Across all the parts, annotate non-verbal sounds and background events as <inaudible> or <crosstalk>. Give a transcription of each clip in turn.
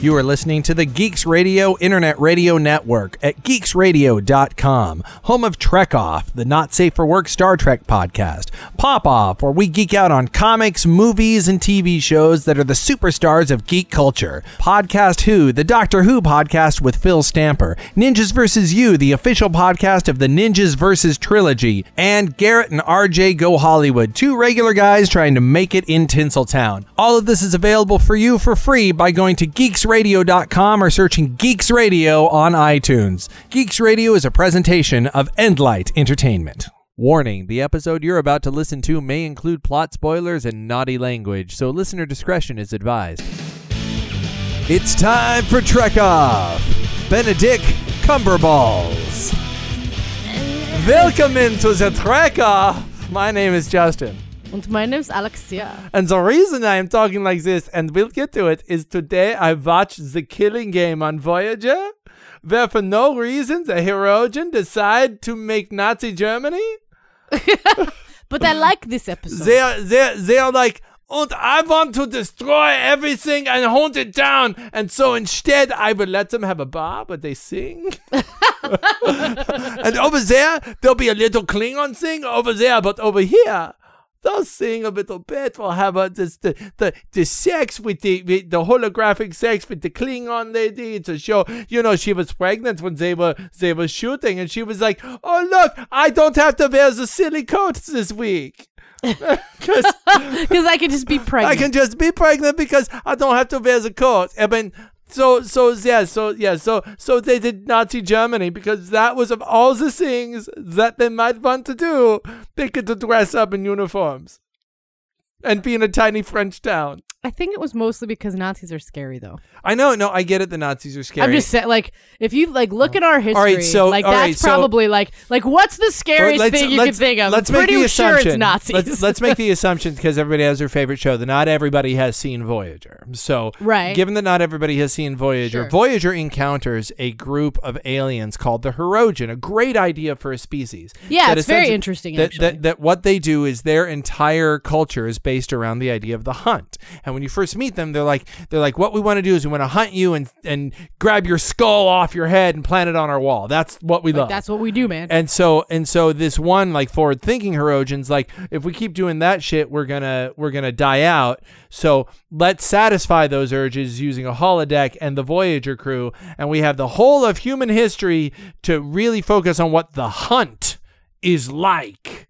You are listening to the Geeks Radio Internet Radio Network at geeksradio.com, home of Trek Off, the not safe for work Star Trek podcast, Pop Off, where we geek out on comics, movies, and TV shows that are the superstars of geek culture, Podcast Who, the Doctor Who podcast with Phil Stamper, Ninjas vs. You, the official podcast of the Ninjas vs. trilogy, and Garrett and RJ Go Hollywood, two regular guys trying to make it in Tinseltown. All of this is available for you for free by going to geeksradio.com or searching Geeks Radio on iTunes. Geeks Radio is a presentation of Endlight Entertainment. Warning the episode you're about to listen to may include plot spoilers and naughty language, so listener discretion is advised. It's time for Trek Off! Benedict Cumberballs! Welcome into the Trek Off! My name is Justin. Und my name's Alexia. And the reason I am talking like this, and we'll get to it, is today I watched the killing game on Voyager, where for no reason the Hirogen decide to make Nazi Germany. <laughs> But I like this episode. They are they are, they are like, and I want to destroy everything and hunt it down. And so instead, I will let them have a bar where they sing. <laughs> <laughs> and over there, there'll be a little Klingon thing over there, but over here. They'll sing a little bit. We'll have a, this, the, the the sex with the with the holographic sex with the Klingon lady to show. You know, she was pregnant when they were they were shooting, and she was like, "Oh look, I don't have to wear the silly coats this week." <laughs> <laughs> Because Because <laughs> I can just be pregnant. I can just be pregnant because I don't have to wear the coat. I mean, so so yeah, so yeah, so so they did Nazi Germany because that was of all the things that they might want to do, they could dress up in uniforms and be in a tiny French town. I think it was mostly because Nazis are scary, though. I know, no, I get it. The Nazis are scary. I'm just saying, like, if you like look at our history, right, so- like all that's right, so- probably like like what's the scariest Let's- thing you can think of? Let's I'm make the sure assumption. it's Nazis. Let's, let's make the <laughs> assumption because everybody has their favorite show that not everybody has seen Voyager. So, Right. given that not everybody has seen Voyager, Sure. Voyager encounters a group of aliens called the Hirogen. A great idea for a species. Yeah, That it's very interesting, That, actually. that that what they do is their entire culture is based around the idea of the hunt. And when you first meet them, they're like they're like, what we want to do is we want to hunt you and and grab your skull off your head and plant it on our wall. That's what we Like, love. that's what we do, man. And so and so this one like forward thinking Hirogens like if we keep doing that shit we're gonna we're gonna die out. So let's satisfy those urges using a holodeck and the Voyager crew, and we have the whole of human history to really focus on what the hunt is like.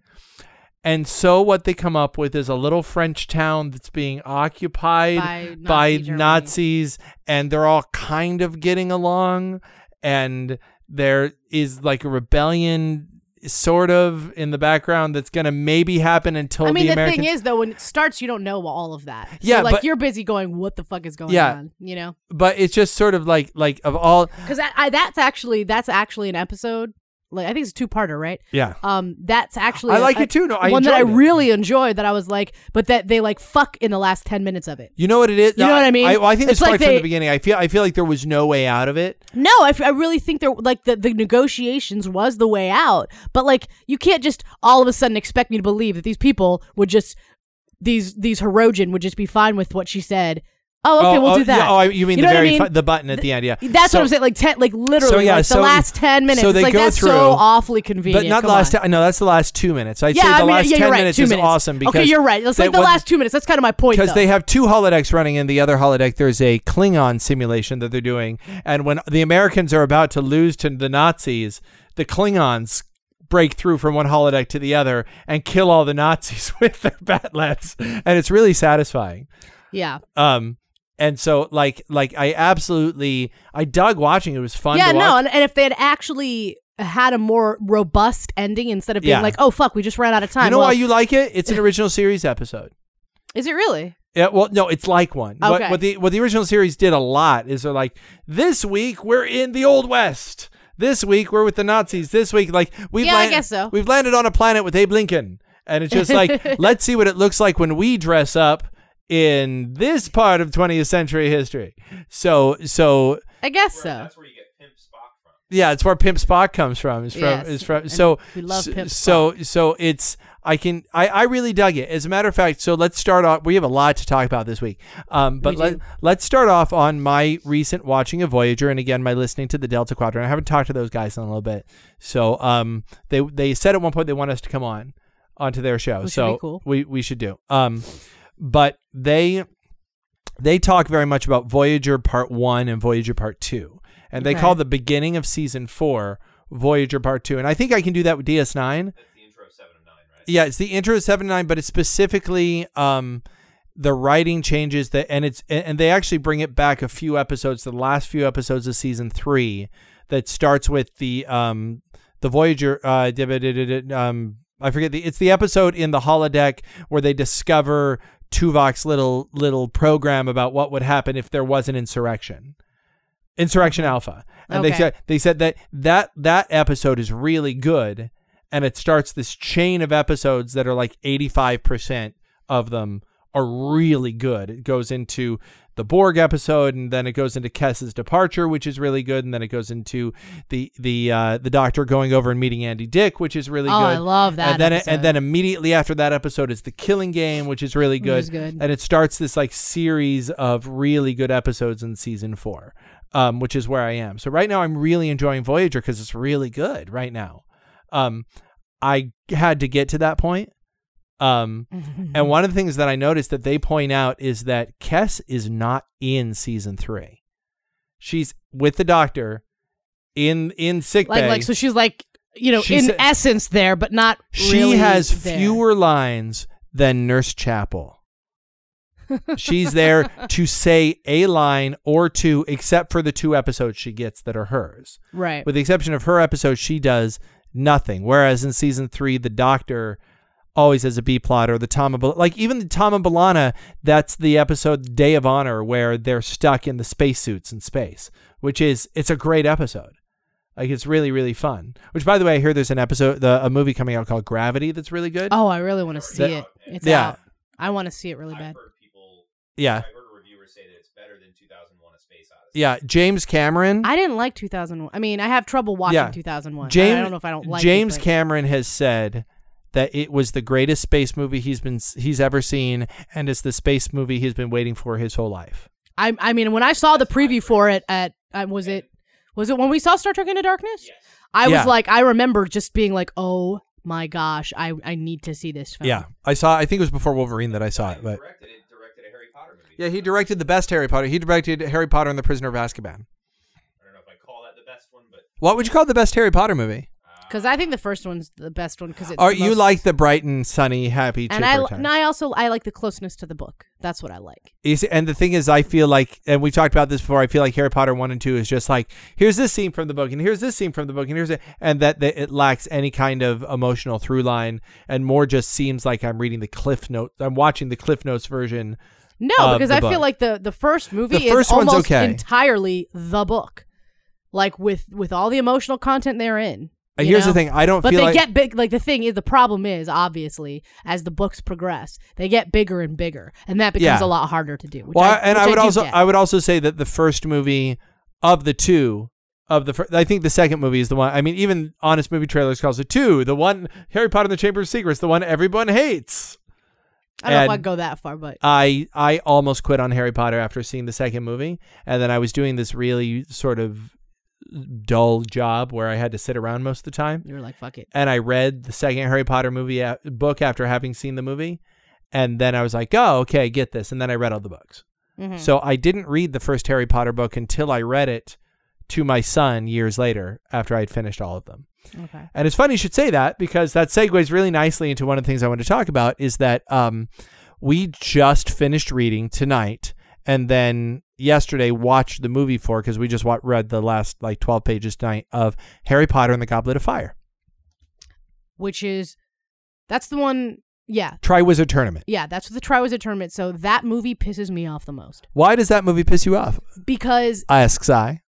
And so what they come up with is a little French town that's being occupied By by Nazi. Nazis and they're all kind of getting along and there is like a rebellion sort of in the background that's going to maybe happen until I mean, the the, American thing is, though, when it starts, you don't know all of that. So, Yeah, like but- you're busy going, "What the fuck is going Yeah. on?" You know, but it's just sort of like like of all because I, I, that's actually that's actually an episode. Like I think it's a two parter, right? yeah. Um, that's actually I like a- it too. No, I one that I it. really enjoyed. That I was like, but that they like fuck in the last ten minutes of it. You know what it is? You know what I mean? I, well, I think this It's like starts from the beginning. I feel I feel like there was no way out of it. No, I, f- I really think there like the the negotiations was the way out. But like you can't just all of a sudden expect me to believe that these people would just these these Hirogen would just be fine with what she said. Oh, okay, oh, we'll oh, do that. yeah, oh, you mean You the what I mean? the button at the end? Yeah. That's So- what I'm saying. Like ten, like literally, So, yeah, like so- the last ten minutes. so they like go that's through- so awfully convenient. But not Come the last. Ten, no, that's the last two minutes. I'd yeah, say the I mean, last yeah, ten right. minutes is minutes. awesome because okay, you're right. It's they- like the last two minutes. That's kind of my point. because they have two holodecks running in the other holodeck there's a klingon simulation that they're doing and when the americans are about to lose to the nazis the klingons break through from one holodeck to the other and kill all the nazis <laughs> with their bat'leths and it's really satisfying yeah, um and so like like i absolutely i dug watching it was fun yeah, to no, and, and if they had actually had a more robust ending instead of being Yeah. like, oh fuck, we just ran out of time. you know well, why you like it it's an original series episode <laughs> is it really? Yeah, well, no, it's like one. What, Okay. what the what the original series did a lot is they're like, this week we're in the old west. This week we're with the Nazis. This week, like we've Yeah, I land- guess so. We've landed on a planet with Abe Lincoln, and it's just like, <laughs> let's see what it looks like when we dress up in this part of 20th century history. So, so I guess so. That's where you get Pimp Spock from. yeah, it's where Pimp Spock comes from. Is from Yes, is from. and So we love s- Pimp so so it's I can I, I really dug it. As a matter of fact, so let's start off. We have a lot to talk about this week, um, but We let do. let's start off on my recent watching of Voyager, and again my listening to the Delta Quadrant. I haven't talked to those guys in a little bit, so um they they said at one point they want us to come on onto their show, Which so be cool. we we should do. Um, but they they talk very much about Voyager Part One and Voyager Part Two, and they Okay. call the beginning of season four Voyager Part Two, and I think I can do that with DS Nine. The intro of seven of nine, right? Yeah, it's the intro of seven and nine, but it's specifically um the writing changes that and it's and they actually bring it back a few episodes the last few episodes of season three that starts with the um the Voyager uh um I forget the it's the episode in the holodeck where they discover Tuvok's little little program about what would happen if there was an insurrection. Insurrection mm-hmm. Alpha. And they said they said that that that episode is really good and it starts this chain of episodes that are like 85% of them are really good. It goes into the Borg episode and then it goes into Kes's departure which is really good and then it goes into the the uh the doctor going over and meeting Andy Dick which is really good. Oh, good. I love that And then it, and then immediately after that episode is the Killing Game which is really good. is good. And it starts this like series of really good episodes in season 4. Um, which is where I am. So right now I'm really enjoying Voyager because it's really good right now. Um, I had to get to that point. Um, and <laughs> one of the things that I noticed that they point out is that Kes is not in season three. She's with the doctor in in sick like bay. like so she's like you know She in said- essence there, but not. she really has there. fewer lines than Nurse Chapel. She's there <laughs> to say a line or two, except for the two episodes she gets that are hers. right. With the exception of her episode, she does nothing. Whereas in season three, the Doctor always has a B plot, or the Tom and Bal- like even the Tom and B'Elanna. That's the episode Day of Honor where they're stuck in the spacesuits in space, which is it's a great episode. Like it's really really fun. Which by the way, I hear there's an episode, the, a movie coming out called Gravity that's really good. Oh, I really want to see That- it. It's yeah. out. I want to see it really I've bad. heard people. yeah, I've heard reviewers say that it's better than 2001: A Space Odyssey. yeah. James Cameron. I didn't like 2001. I mean, I have trouble watching Yeah. 2001. James, I don't know if I don't like James it, Cameron has said that it was the greatest space movie he's been he's ever seen, and it's the space movie he's been waiting for his whole life. I, I mean, when I saw the preview for it at uh, was it was it when we saw Star Trek Into Darkness? Yes. I Yeah. was like, I remember just being like, oh my gosh, I I need to see this film. Yeah, I saw. I think it was before Wolverine that I saw it, but directed it. Directed a Harry Potter movie. yeah, he directed the best Harry Potter. He directed Harry Potter and the Prisoner of Azkaban. I don't know if I call that the best one, but What would you call the best Harry Potter movie? Because I think the first one's the best one because it's. The you most- like the bright and sunny, happy, and I no, I also I like the closeness to the book. That's what I like. See- and the thing is, I feel like, and we've talked about this before. I feel like Harry Potter one and two is just like here's this scene from the book, and here's this scene from the book, and here's it, and that, that it lacks any kind of emotional through line, and more just seems like I'm reading the Cliff Note. I'm watching the Cliff Notes version. No, because I book. feel like the the first movie The first is almost okay. entirely the book, like with with all the emotional content therein. And you here's know? the thing: I don't But feel they like get big. Like the thing is, the problem is obviously as the books progress, they get bigger and bigger, and that becomes Yeah. a lot harder to do. Which Well, I, and which I would do also get. I would also say that the first movie of the two of the fir- I think the second movie is the one. I mean, even Honest Movie Trailers calls it two. The one Harry Potter and the Chamber of Secrets, the one everyone hates. I don't know if and- I'd go that far, but I I almost quit on Harry Potter after seeing the second movie, and then I was doing this really sort of dull job where I had to sit around most of the time, you were like, "Fuck it." and I read the second Harry Potter movie a- book after having seen the movie, and then I was like, oh okay, I get this, and then I read all the books. Mhm. So I didn't read the first Harry Potter book until I read it to my son years later after I had finished all of them. Okay. And it's funny you should say that because that segues really nicely into one of the things I want to talk about is that um, we just finished reading tonight and then yesterday watched the movie for because we just wa- read the last like 12 pages tonight of Harry Potter and the Goblet of Fire. Which is, that's the one. Yeah, Triwizard Tournament. yeah, that's the Triwizard Tournament. So that movie pisses me off the most Why does that movie piss you off? because Asks I.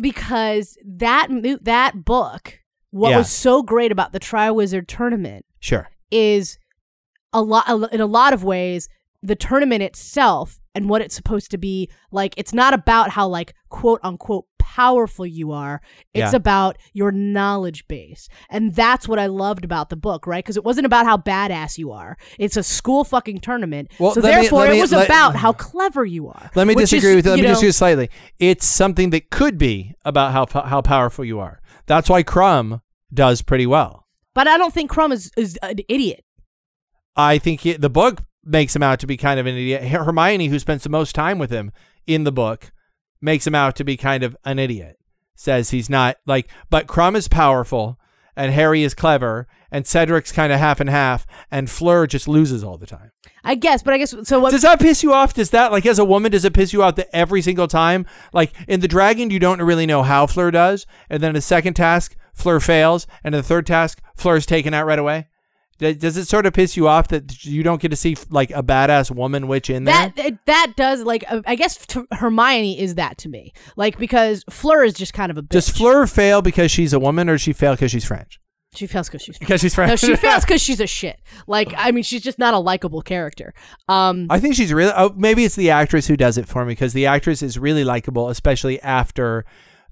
because that that book, what Yeah. was so great about the Triwizard Tournament Sure. is a lot in a lot of ways the tournament itself and what it's supposed to be like it's not about how like quote unquote powerful you are. It's Yeah. about your knowledge base. And that's what I loved about the book, right? Because it wasn't about how badass you are. It's a school fucking tournament. Well, so therefore, me- it was let- about how clever you are. Let me disagree is, with let you me know- disagree slightly. It's something that could be about how how powerful you are. That's why Krum does pretty well. But I don't think Krum is, is an idiot. I think he, the book makes him out to be kind of an idiot. Hermione, who spends the most time with him in the book, makes him out to be kind of an idiot. Says he's not like, but Krum is powerful and Harry is clever and Cedric's kind of half and half and Fleur just loses all the time. I guess, but I guess so. What Does that piss you off? Does that like as a woman does it piss you off that every single time like in the dragon you don't really know how Fleur does and then the second task Fleur fails and in the third task Fleur's taken out right away? Does it sort of piss you off that you don't get to see like a badass woman witch in there? that that does like uh, I guess Hermione is that to me, like because Fleur is just kind of a bitch. Does Fleur fail because she's a woman or does she fail because she's French? she fails because she's Because she's French. no, she fails because <laughs> she's a shit. Like I mean, she's just not a likable character. Um, I think she's really. Oh, maybe it's the actress who does it for me because the actress is really likable, especially after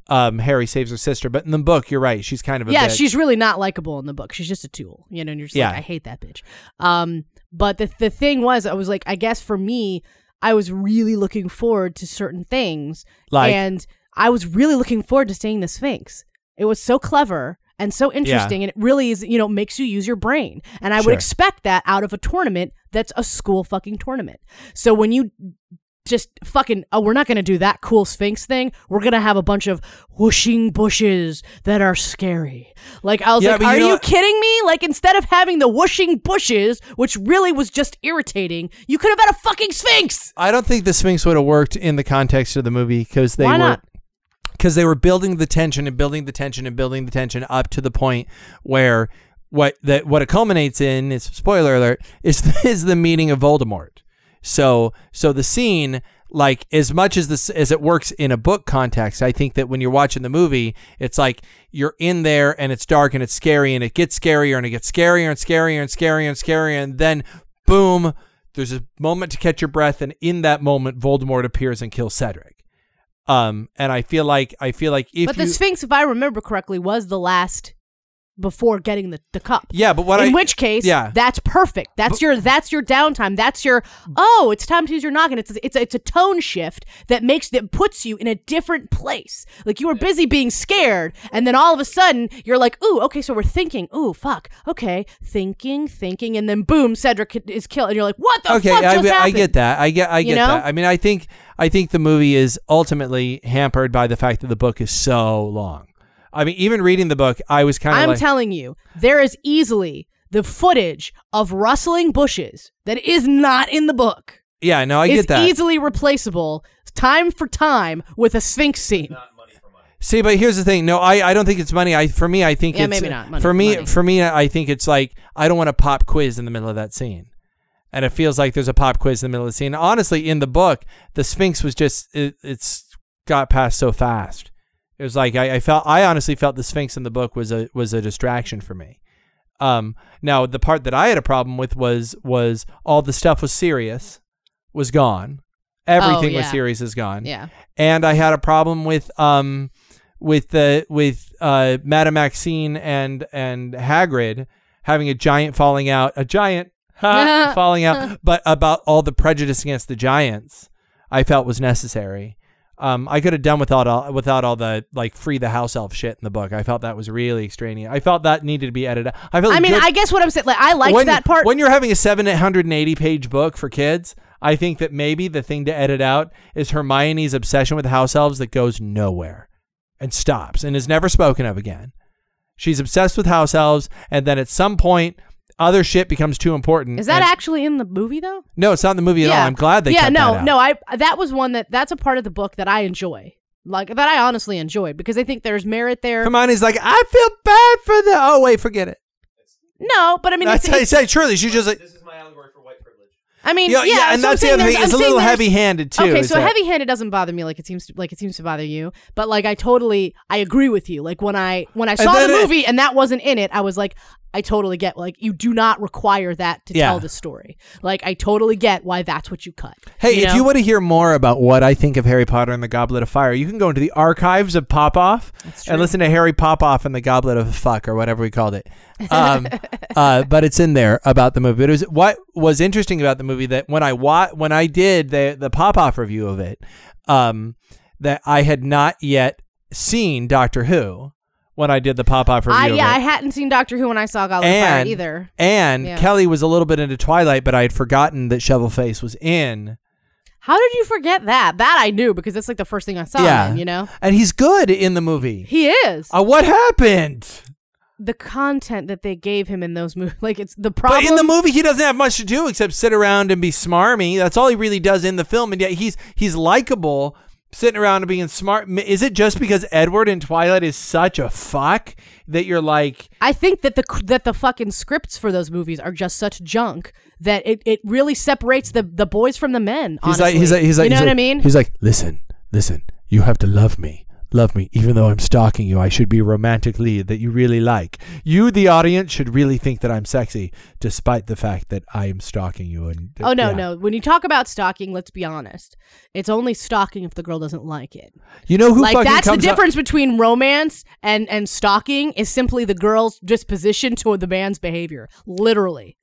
um, Harry saves her sister. But in the book, you're right. She's kind of a yeah, bitch. she's really not likable in the book. She's just a tool, you know. And you're just Yeah. like, I hate that bitch. Um, but the the thing was, I was like, I guess for me, I was really looking forward to certain things, Like? and I was really looking forward to seeing the Sphinx. It was so clever and so interesting, and it really is, you know, makes you use your brain. And I Sure. would expect that out of a tournament that's a school fucking tournament. So when you just fucking oh we're not gonna do that cool sphinx thing. We're gonna have a bunch of whooshing bushes that are scary. Like i was Yeah, like are you know you kidding me? Like instead of having the whooshing bushes which really was just irritating you could have had a fucking sphinx! I don't think the Sphinx would have worked in the context of the movie because they Why were not? because they were building the tension and building the tension and building the tension up to the point where what that what it culminates in is spoiler alert is <laughs> is the meeting of Voldemort. So so the scene like as much as this as it works in a book context, I think that when you're watching the movie, it's like you're in there and it's dark and it's scary and it gets scarier and it gets scarier and scarier and scarier and scarier and then boom, there's a moment to catch your breath and in that moment Voldemort appears and kills Cedric. Um and I feel like I feel like if but you the sphinx if i remember correctly was the last before getting the, the cup Yeah, but what in I which case, yeah. that's perfect. That's your that's your downtime. That's your oh, it's time to use your noggin. It's it's it's a tone shift that makes that puts you in a different place. Like you were busy being scared, and then all of a sudden you're like, ooh, okay, so we're thinking, ooh, fuck, okay, thinking, thinking, and then boom, Cedric is killed, and you're like, what the okay, fuck I, just I happened? get that. I get I You know? that. I mean, I think I think the movie is ultimately hampered by the fact that the book is so long. I mean, even reading the book, I was kind of I'm like, telling you, there is easily the footage of rustling bushes that is not in the book. yeah, no, I get that. easily replaceable time for time with a sphinx scene. Not money for money. See, but here's the thing. No, I, I don't think it's money. I for me, I think Yeah, it's maybe not. Money for for me. money. For me, I think it's like I don't want a pop quiz in the middle of that scene, and it feels like there's a pop quiz in the middle of the scene. Honestly, in the book, the Sphinx was just it, it's got past so fast. It was like I, I felt I honestly felt the Sphinx in the book was a was a distraction for me. Um, now the part that I had a problem with was was all the stuff was Sirius, was gone. Everything was yeah. Sirius is gone Yeah. and I had a problem with um with the with uh Madame Maxime and and Hagrid having a giant falling out, a giant ha, <laughs> falling out, but about all the prejudice against the giants, I felt was necessary. Um, I could have done without all without all the like free the house elf shit in the book. I felt that was really extraneous. I felt that needed to be edited. I felt I mean, good- I guess what I'm saying, like, I liked when, that part. When you're having a 780 page book for kids, I think that maybe the thing to edit out is Hermione's obsession with house elves that goes nowhere and stops and is never spoken of again. She's obsessed with house elves, and then at some point, other shit becomes too important. Is that and- actually in the movie though? No, it's not in the movie at all. I'm glad they Yeah, cut no, that out. no. I that was one that that's a part of the book that I enjoy, like that I honestly enjoy because I think there's merit there. Hermione's like, I feel bad for the. Oh wait, forget it. No, but I mean, That's it's, how you it's- say. Truly, she just like. This is my allegory for white privilege. I mean, Yeah, yeah, yeah, and so I'm that's the saying other there's- thing. It's I'm a little there's- heavy-handed too. Okay, is so that- heavy-handed doesn't bother me like it seems to, like it seems to bother you, but like I totally I agree with you. Like when I when I saw the then it- movie and that wasn't in it, I was like, I totally get. Like, you do not require that to Yeah. tell the story. Like, I totally get why that's what you cut. Hey, if know? you want to hear more about what I think of Harry Potter and the Goblet of Fire, you can go into the archives of Pop Off and listen to Harry Pop Off and the Goblet of Fuck or whatever we called it. <laughs> Um, uh, but it's in there about the movie. It was what was interesting about the movie that when I wa- when I did the the Pop Off review of it, um, that I had not yet seen Doctor Who when I did the Pop Off review. I yeah. I hadn't seen Doctor Who when I saw Goblet of Fire either. and Yeah. Kelly was a little bit into Twilight, but I had forgotten that Shovelface was in. How did you forget that? That I knew because it's like the first thing I saw. Yeah. him you know, And he's good in the movie. he is Uh, what happened? the content that they gave him in those movies. <laughs> Like it's the problem. But in the movie, he doesn't have much to do except sit around and be smarmy. That's all he really does in the film, and yet he's he's likable, sitting around and being smart. Is it just because Edward in Twilight is such a fuck that you're like, I think that the that the fucking scripts for those movies are just such junk that it, it really separates the the boys from the men. he's like, he's like, he's like, you know he's what like- I mean? He's like, listen, listen, you have to love me. Love me, even though I'm stalking you. I should be a romantic lead that you really like. You, the audience, should really think that I'm sexy, despite the fact that I am stalking you. And Oh no, yeah. no. When you talk about stalking, let's be honest. It's only stalking if the girl doesn't like it. You know who like that's the comes up- difference between romance and and stalking is simply the girl's disposition toward the man's behavior. Literally.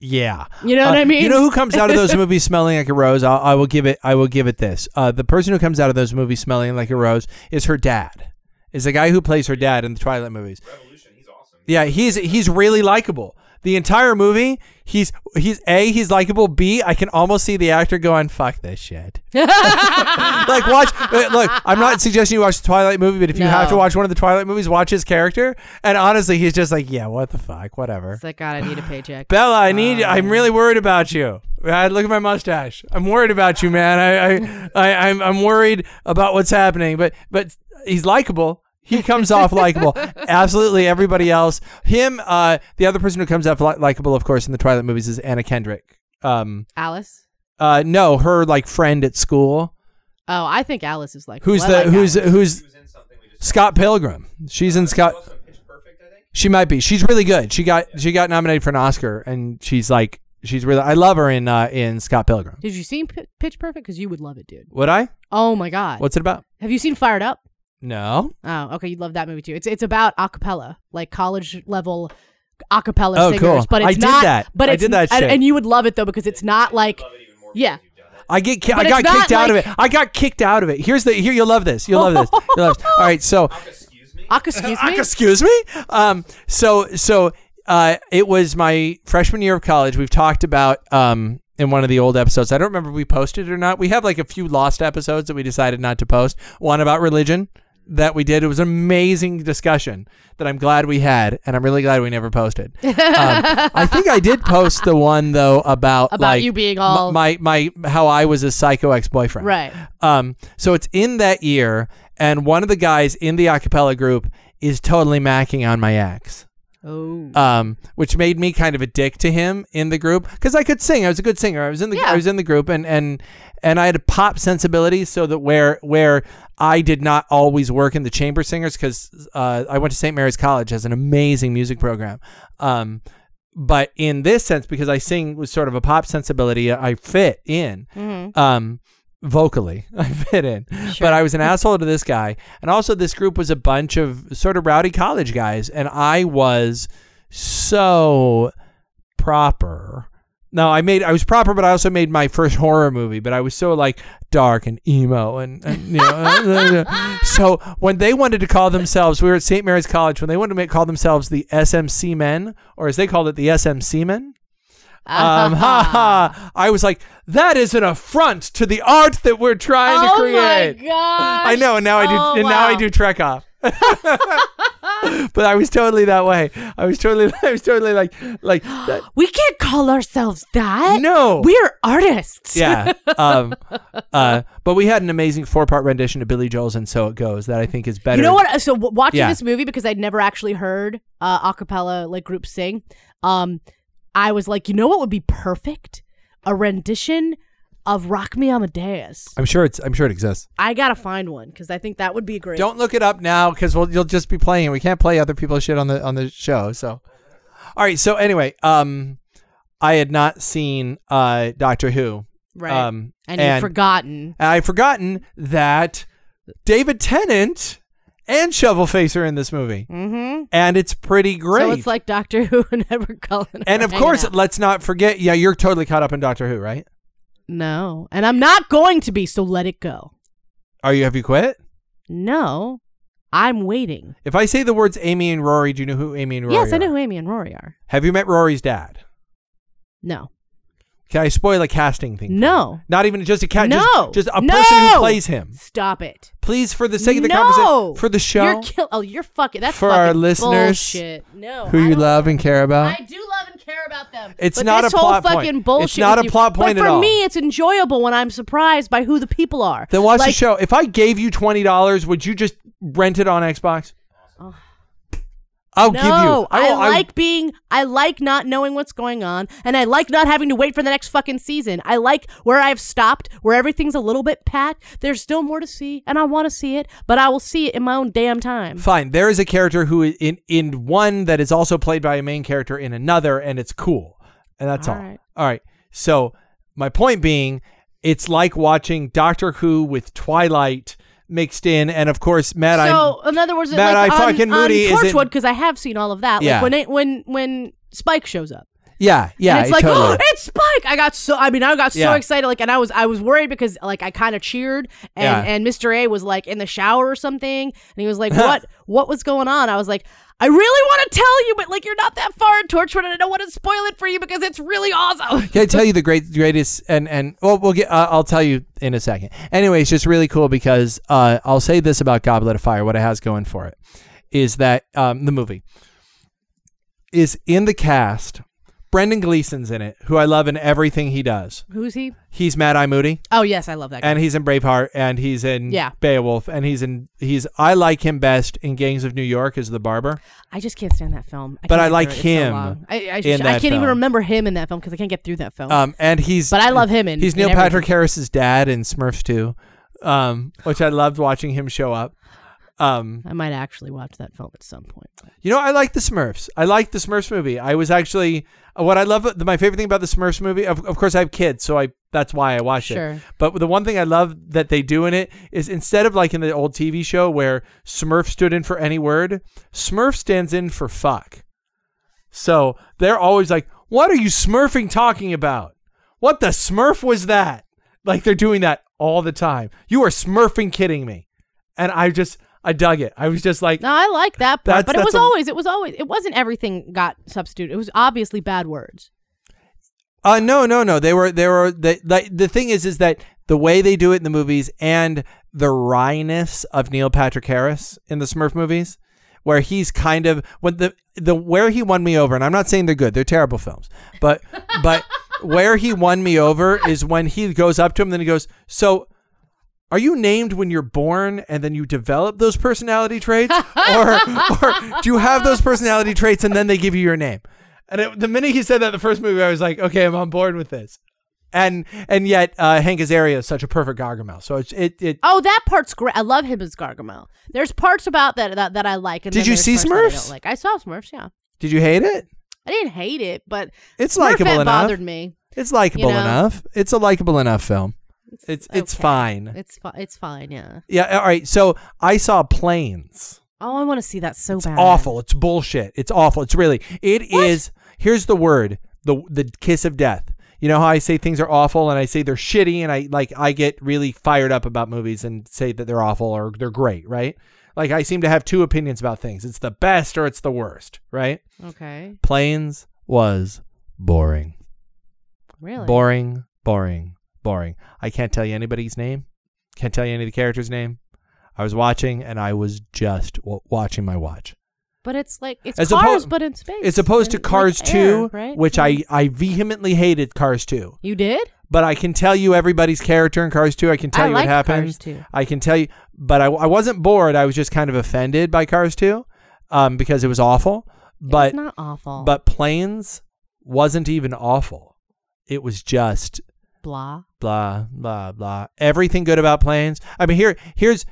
Yeah. You know what Uh, I mean? You know who comes out of those <laughs> movies smelling like a rose? I'll, I will give it. I will give it this. Uh, the person who comes out of those movies smelling like a rose is her dad. Is the guy who plays her dad in the Twilight movies. Revolution, he's awesome. Yeah, he's he's really likable. The entire movie, he's he's a he's likable. B I can almost see the actor going fuck this shit. <laughs> like watch uh, look. I'm not suggesting you watch the Twilight movie, but if you have to watch one of the Twilight movies, watch his character. And honestly, he's just like yeah, what the fuck, whatever. It's like God, I need a paycheck. <sighs> Bella, I need. Um, I'm really worried about you. Uh, look at my mustache. I'm worried about you, man. I, I, I I'm, I'm worried about what's happening. But, but he's likable. He comes off likable. Absolutely, everybody else. Him. Uh, the other person who comes off li- likable, of course, in the Twilight movies is Anna Kendrick. Um, Alice. uh, no, her like friend at school. Oh, I think Alice is like Who's the like who's Alice. who's in something we just Scott Pilgrim? She's in Scott. also in Pitch Perfect, I think. She might be. She's really good. She got she got nominated for an Oscar, and she's like she's really. I love her in uh, in Scott Pilgrim. Did you see P- Pitch Perfect? Because you would love it, dude. Would I? Oh my God. What's it about? Have you seen Fired Up? No. Oh, okay. You'd love that movie too. It's it's about acapella, like college level acapella Oh, singers. cool. But it's I did not. that. But I it's, did that and, shit. and you would love it though because it's not like Love it even more Yeah. you've done that. I get ki- I got it's not kicked out of it. I got kicked out of it. Here's the here you'll love this. You'll love this. You'll love this. <laughs> All right, so Excuse me? Excuse <laughs> me. excuse me. Um so so uh it was my freshman year of college. We've talked about um in one of the old episodes. I don't remember if we posted it or not. We have like a few lost episodes that we decided not to post. One about religion that we did. It was an amazing discussion that I'm glad we had, and I'm really glad we never posted. Um, I think I did post the one though about About like you being all- my my how I was a psycho ex boyfriend. Right. Um, so it's in that year, and one of the guys in the acapella group is totally macking on my ex. Oh. Um, which made me kind of a dick to him in the group because I could sing. I was a good singer. I was in the Yeah. I was in the group, and and and I had a pop sensibility, so that where where I did not always work in the chamber singers because uh, I went to St. Mary's College has an amazing music program. Um, but in this sense, because I sing with sort of a pop sensibility, I fit in. Mhm. Um, vocally, <laughs> I fit in. Sure. But I was an asshole to this guy, and also this group was a bunch of sort of rowdy college guys, and I was so proper. No, I made I was proper, but I also made my first horror movie. But I was so like dark and emo, and, and you know. <laughs> so when they wanted to call themselves, we were at St. Mary's College. When they wanted to make, call themselves the SMC Men, or as they called it, the SMC Men. Um, ha ha! I was like, that is an affront to the art that we're trying to create. oh my god. I know, and now I do, Oh, and now I do Trek off. <laughs> <laughs> but I was totally that way. I was totally, <laughs> I was totally like, like that. <gasps> We can't call ourselves that. No. We're artists. yeah. <laughs> Um. Uh. But we had an amazing four-part rendition of Billy Joel's "And So It Goes" that I think is better. You know what? So w- watching Yeah. this movie because I'd never actually heard uh, acapella like groups sing, um, I was like, you know what would be perfect? A rendition of "Rock Me Amadeus." I'm sure it's. I'm sure it exists. I gotta find one because I think that would be great. Don't look it up now because we'll, you'll just be playing. We can't play other people's shit on the on the show. So All right. So anyway, um, I had not seen uh Doctor Who. Right. Um, and you've forgotten. and I'd forgotten that David Tennant and Shovelface are in this movie, Mm-hmm. and it's pretty great. So it's like Doctor <laughs> Who and Edward Cullen. and of course, out. let's not forget. Yeah, you're totally caught up in Doctor Who, right? No, and I'm not going to be. So let it go. Are you? Have you quit? No, I'm waiting. If I say the words Amy and Rory, do you know who Amy and Rory are? yes, are? I know who Amy and Rory are. Have you met Rory's dad? No, Can I spoil a casting thing? No. Not even just a cat. no, Just, just a no! person who plays him. Stop it. Please, for the sake of the no! conversation, for the show, You're kill. Oh, you're fucking. That's For fucking our listeners bullshit. No, who I you love and care about. I do love and care about them. It's not a plot point. fucking It's not a you- plot point but at for me, it's enjoyable when I'm surprised by who the people are. then watch the show. If I gave you twenty dollars, would you just rent it on Xbox? I'll No, give you. I, oh, will- like being. I like not knowing what's going on, and I like not having to wait for the next fucking season. I like where I've stopped, where everything's a little bit pat. There's still more to see, and I want to see it, but I will see it in my own damn time. Fine. There is a character who in in one that is also played by a main character in another, and it's cool. And that's all. All right. All right. So my point being, it's like watching Doctor Who with Twilight mixed in, and of course, Matt. I'm so, in other words, Matt, like I on, fucking on Moody is in- Torchwood, because I have seen all of that. Yeah. Like when it, when when Spike shows up. Yeah, yeah. and it's like, totally. oh, it's Spike! I got so, I mean, I got so Yeah. excited, like, and I was, I was worried because, like, I kind of cheered, and Yeah. and Mr. A was like in the shower or something, and he was like, <laughs> what, what was going on? I was like, I really want to tell you, but like, you're not that far in Torchwood, and I don't want to spoil it for you because it's really awesome. Can I tell you the great, greatest, and and well, we'll get. Uh, I'll tell you in a second. Anyway, it's just really cool because uh, I'll say this about Goblet of Fire. What it has going for it is that um, the movie is in the cast. Brendan Gleeson's in it, who I love in everything he does. Who's he? He's Mad Eye Moody, Oh yes, I love that. Guy. and he's in Braveheart, and he's in Yeah. Beowulf, and he's in he's. I like him best in Gangs of New York as the barber. I just can't stand that film. I But can't I like. It's so him long. I, I, in I that can't even remember him in that film because I can't get through that film. Um, and he's But I love him in- he's in Neil everything. Patrick Harris's dad in Smurfs 2, um, which I loved watching him show up. Um, I might actually watch that film at some point. you know, I like the Smurfs. I like the Smurfs movie. I was actually what I love. My favorite thing about the Smurfs movie, of, of course, I have kids, so I that's why I watch Sure. it. But the one thing I love that they do in it is instead of like in the old TV show where Smurf stood in for any word, Smurf stands in for fuck. So they're always like, "What are you Smurfing talking about? What the Smurf was that?" Like they're doing that all the time. You are Smurfing kidding me, and I just I dug it. I was just like, No, I like that part, but it was a- always, it was always, it wasn't everything got substituted. It was obviously bad words. Uh no, no, no. They were they were the like the thing is is that the way they do it in the movies and the wryness of Neil Patrick Harris in the Smurf movies, where he's kind of when the the where he won me over, and I'm not saying they're good, they're terrible films, but but <laughs> where he won me over is when he goes up to him, then he goes, so. Are you named when you're born and then you develop those personality traits? <laughs> Or, or do you have those personality traits and then they give you your name? And it, the minute he said that in the first movie, I was like, okay, I'm on board with this. And and yet uh, Hank Azaria is such a perfect Gargamel. So it's, it it Oh, that part's great. I love him as Gargamel. There's parts about that that, that I like. And Did you see parts that I Smurfs? like I saw Smurfs. Yeah, did you hate it? I didn't hate it, but It's Smurfette likable enough. bothered me. It's likable You know? enough. It's a likable enough film. It's it's okay. fine. It's fi- it's fine. Yeah. Yeah. All right. So I saw Planes. Oh, I want to see that so bad. Awful. It's bullshit. It's awful. It's really. It is. Here's the word. The the kiss of death. You know how I say things are awful and I say they're shitty and I like I get really fired up about movies and say that they're awful or they're great, right? Like I seem to have two opinions about things. It's the best or it's the worst, right? Okay. Planes was boring. Really. Boring, boring, boring. I can't tell you anybody's name. Can't tell you any of the characters' name. I was watching and I was just w- watching my watch. But it's like it's As cars, oppo- but in space. It's opposed to Cars like, air, 2, right? which Yeah. I, I vehemently hated Cars 2. You did? But I can tell you everybody's character in Cars 2. I can tell I you what happened. Cars 2. I can tell you, but I, I wasn't bored. I was just kind of offended by Cars 2 um, because it was awful. But it's not awful. but Planes wasn't even awful. It was just blah. blah blah blah. Everything good about Planes. I mean, here here's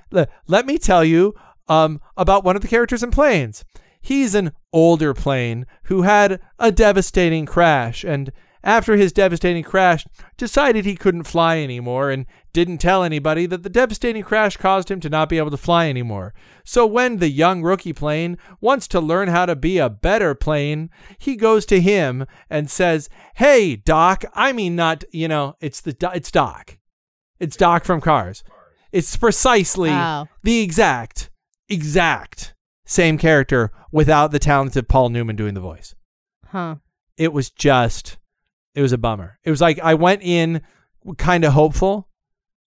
let me tell you um, about one of the characters in Planes. he's an older plane who had a devastating crash and after his devastating crash decided he couldn't fly anymore and didn't tell anybody that the devastating crash caused him to not be able to fly anymore. So when the young rookie plane wants to learn how to be a better plane, he goes to him and says, "Hey, Doc, I mean not, you know, it's the it's Doc. It's Doc from Cars. It's precisely Wow. the exact exact same character without the talented Paul Newman doing the voice. Huh. It was just it was a bummer. It was like I went in kind of hopeful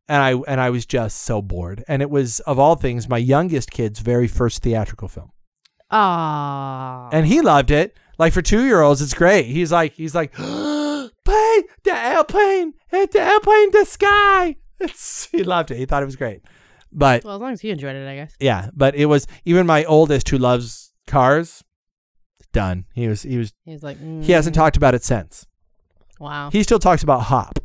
and I and I was just so bored. And it was of all things my youngest kid's very first theatrical film. Ah. And he loved it. Like for 2-year-olds it's great. He's like he's like <gasps> plane the airplane, it's the airplane the sky. <laughs> It's, he loved it. He thought it was great. But well, as long as he enjoyed it, I guess. yeah, but it was even my oldest who loves cars done. He was he was He was like, he hasn't mm, talked about it since. Wow. He still talks about Hop,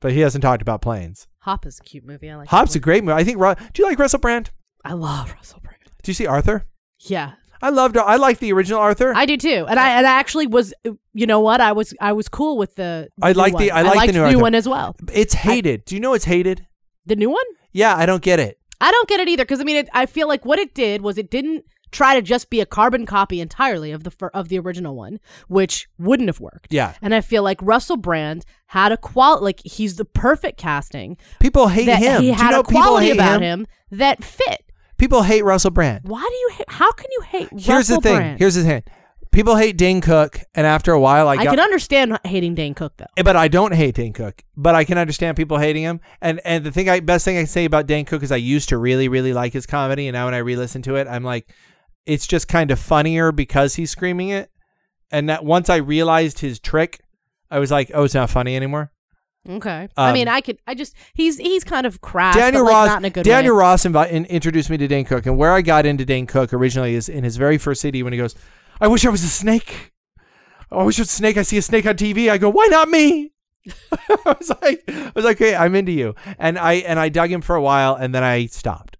but he hasn't talked about planes. Hop is a cute movie. I like. Hop's a great movie. I think. Ru- Do you like Russell Brand? I love Russell Brand. Do you see Arthur? Yeah, I loved. I like the original Arthur. I do too. And I and I actually was. You know what? I was I was cool with the. I like the-. I like the new Arthur. one as well. it's hated. Do you know it's hated? The new one. Yeah, I don't get it. I don't get it either because I mean, it, I feel like what it did was it didn't try to just be a carbon copy entirely of the fir- of the original one, which wouldn't have worked. Yeah, And I feel like Russell Brand had a qual like he's the perfect casting. people hate him. he Do you had know a people quality hate about him? him? that fit. People hate Russell Brand. Why do you? Ha- how can you hate? Here's Russell the thing. Brand? Here's the thing. People hate Dane Cook, and after a while, I I can understand hating Dane Cook though. but I don't hate Dane Cook. But I can understand people hating him. And and the thing I best thing I can say about Dane Cook is I used to really really like his comedy, and now when I re-listen to it, I'm like, it's just kind of funnier because he's screaming it. And that once I realized his trick, I was like, oh, it's not funny anymore. Okay. I Um, mean, I could. I just he's he's kind of crass. Daniel like, Ross. not in a good Daniel way. Ross invi- in, introduced me to Dane Cook, and where I got into Dane Cook originally is in his very first CD when he goes, "I wish I was a snake. I wish I was a snake. I see a snake on TV. I go, why not me?" <laughs> I was like, I was like, hey, I'm into you, and I and I dug him for a while, and then I stopped.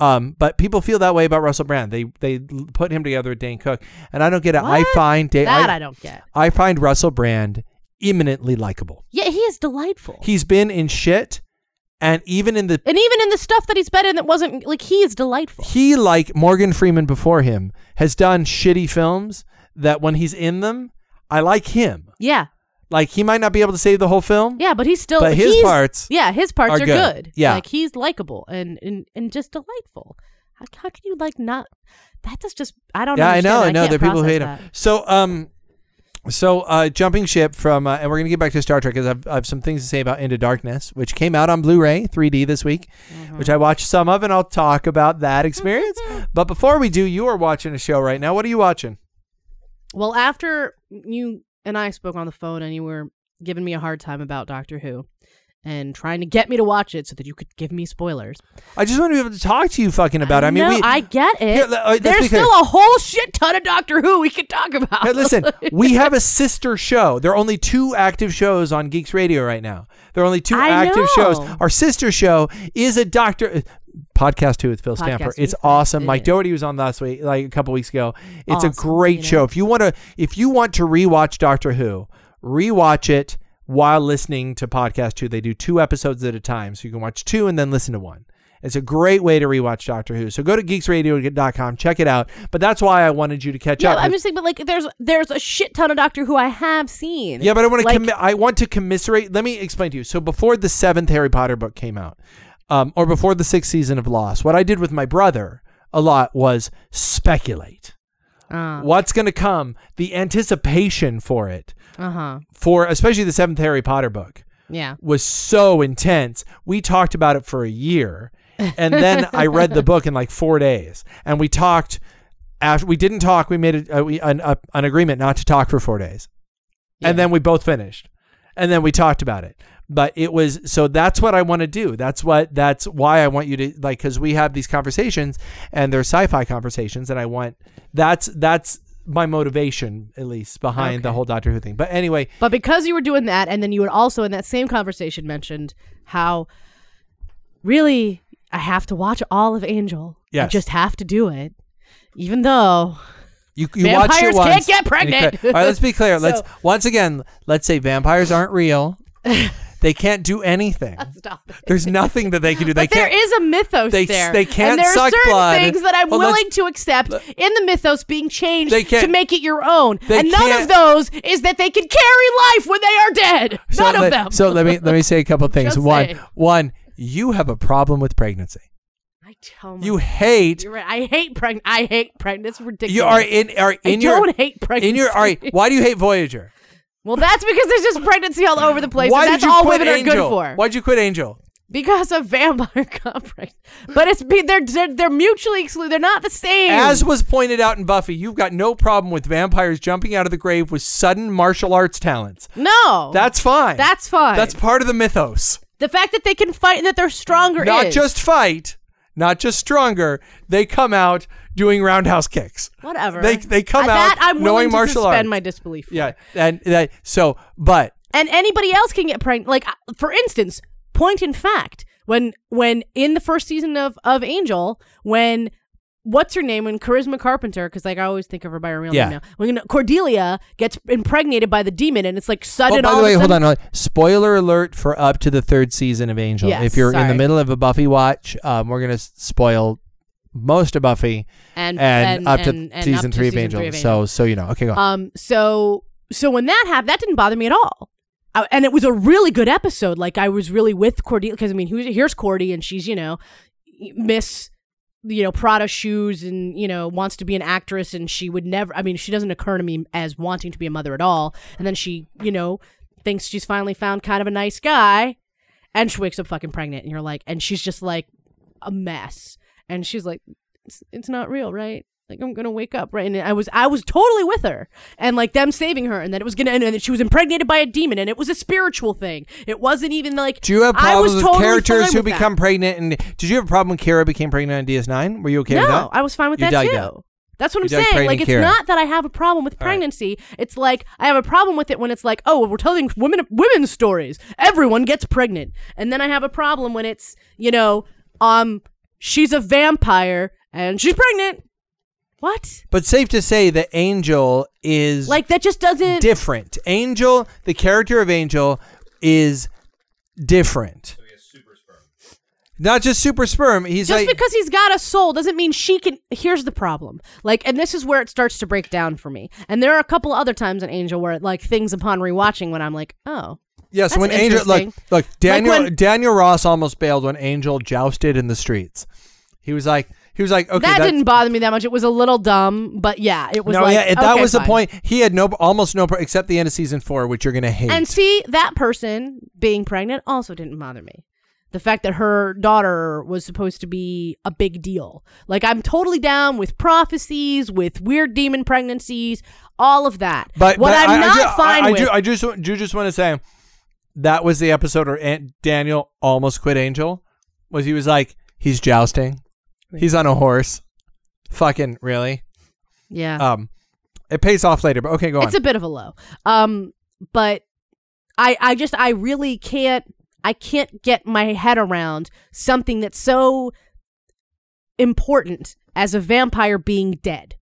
Um, but people feel that way about Russell Brand. They they put him together with Dane Cook, and I don't get it. I find Da- That I, I don't get. I find Russell Brand eminently likable. Yeah, he is delightful. He's been in shit, and even in the and even in the stuff that he's been in that wasn't like he is delightful. he like Morgan Freeman before him has done shitty films that when he's in them, I like him. Yeah, Like he might not be able to save the whole film. yeah, but he's still. But his he's- parts yeah, his parts are are, good. good. Yeah. like he's likable and, and and just delightful. How, how can you like not? That's just I don't. Yeah, I know. I know. There are people who hate process him. So um so uh jumping ship from uh, and we're gonna get back to Star Trek because I've, I have some things to say about Into Darkness, which came out on Blu-ray 3D this week, Mm-hmm. which I watched some of and I'll talk about that experience. <laughs> but before we do, you are watching a show right now. What are you watching? Well, after you and I spoke on the phone and you were giving me a hard time about Doctor Who and trying to get me to watch it so that you could give me spoilers. I just want to be able to talk to you fucking about it. I mean, no, we I get it. Here, uh, There's still a whole shit ton of Doctor Who we could talk about. Hey, listen, <laughs> we have a sister show. There are only two active shows on Geeks Radio right now. There are only two I active shows. Our sister show is a Doctor podcast two with Phil Podcast Stamper. It's awesome. Mike. Doherty was on last week, like a couple weeks ago. It's a great you show. If you want to, if you want to rewatch Doctor Who, rewatch it while listening to Podcast Who. They do two episodes at a time, so you can watch two and then listen to one. It's a great way to rewatch Doctor Who. So go to geeksradio.com, check it out. But that's why I wanted you to catch yeah, up. I'm just saying, but like, there's there's a shit ton of Doctor Who I have seen. Yeah, but I want to Like- commi- I want to commiserate. Let me explain to you. So before the seventh Harry Potter book came out, um, or before the sixth season of Lost, what I did with my brother a lot was speculate. Uh What's going to come? The anticipation for it, huh. for especially the seventh Harry Potter book, Yeah. was so intense. We talked about it for a year, and then I <laughs> read the book in like four days, and we talked. After we didn't talk, we made a, a, we- an, a, an agreement not to talk for four days Yeah. and then we both finished and then we talked about it but it was so that's what i want to do that's what that's why i want you to like because we have these conversations and they're sci-fi conversations and i want that's that's my motivation at least behind the whole doctor who thing but anyway But because you were doing that, and then you had also in that same conversation mentioned how really I have to watch all of Angel. I just have to do it, even though You, you watch it Vampires can't get pregnant. All right, let's be clear. <laughs> let's So- once again. Let's say vampires aren't real. <laughs> they can't do anything. <laughs> Stop it. There's nothing that they can do. They But there can't. is a mythos they- there. they can't and there are certain blood. things that I'm willing to accept in the mythos being changed to make it your own. And none of those is that they can carry life when they are dead. so none of them. So let me let me say a couple <laughs> things. Just one, say. one. You have a problem with pregnancy. I tell You hate. You're right. I hate pregnant. I hate pregnant. It's ridiculous. You are in are I in your don't hate pregnancy. in your. All right. Why do you hate Voyager? Well, that's because there's just pregnancy all over the place. Why and that's did you all quit women Angel? are good for. Why'd you quit Angel? Because a vampire <laughs> pregnant. But it's be- they're, they're they're mutually exclusive. They're not the same. As was pointed out in Buffy, you've got no problem with vampires jumping out of the grave with sudden martial arts talents. no, That's fine. that's fine. That's part of the mythos. the fact that they can fight and that they're stronger. Not is. just fight, not just stronger. They come out doing roundhouse kicks. whatever. They they come out that, I'm knowing martial suspend arts. my disbelief. for. yeah, and that so but and anybody else can get pregnant. Like for instance, point in fact, when when in the first season of of Angel, when what's her name when Charisma Carpenter, because like I always think of her by her real Yeah. name now. When Cordelia gets impregnated by the demon, and it's like sudden. Oh, by all the of way, a hold sudden- on, hold on. Spoiler alert for up to the third season of Angel. Yes, if you're in the sorry. middle of a Buffy watch, um, we're gonna s- spoil most of Buffy and and, up to and- and season, up to three, of Angel. So so you know. Okay, go on. Um. So so when that happened, that didn't bother me at all. Uh, and it was a really good episode. Like I was really with Cordelia because I mean, who's, here's Cordy, and she's you know Miss you know Prada shoes, and you know wants to be an actress, and she would never. I mean, she doesn't occur to me as wanting to be a mother at all. And then she you know thinks she's finally found kind of a nice guy, and she wakes up fucking pregnant, and you're like, and she's just like a mess, and she's like, it's, it's not real, right? Like I'm gonna wake up, right? And I was I was totally with her, and like them saving her, and that it was gonna, and that she was impregnated by a demon, and it was a spiritual thing. It wasn't even like. Do you have I problems was with totally characters who with that. become pregnant? And did you have a problem when Kira became pregnant on DS9? Were you okay with that? No, I was fine with You that too. that. That's what I'm saying. Like, it's Kira. not that I have a problem with All right. pregnancy. It's like I have a problem with it when it's like, oh, we're telling women women's stories. Everyone gets pregnant, and then I have a problem when it's you know, um, she's a vampire and she's pregnant. What? But safe to say that Angel is Like that just doesn't. different. Angel, the character of Angel, is different. So he has super sperm. Not just super sperm. He's just like because he's got a soul doesn't mean she can here's the problem like and this is where it starts to break down for me and there are a couple other times in angel where like things upon rewatching when i'm like oh yes. that's When Angel look interesting. look Daniel when- Daniel Ross almost bailed when Angel jousted in the streets. He was like he was like okay that didn't bother me that much it was a little dumb but yeah it was no like yeah that okay, was the point. He had no almost no except the end of season four, which you're gonna hate. and see that person being pregnant also didn't bother me the fact that her daughter was supposed to be a big deal like i'm totally down with prophecies with weird demon pregnancies all of that But what but i'm I, not I, fine I, I, with do, I just do just want to say that was the episode where Aunt Daniel almost quit Angel. Was he was like he's jousting, he's on a horse, fucking really. yeah Um, it pays off later, but okay, go it's on. a bit of a low um but i i just i really can't i can't get my head around something that's so important as a vampire being dead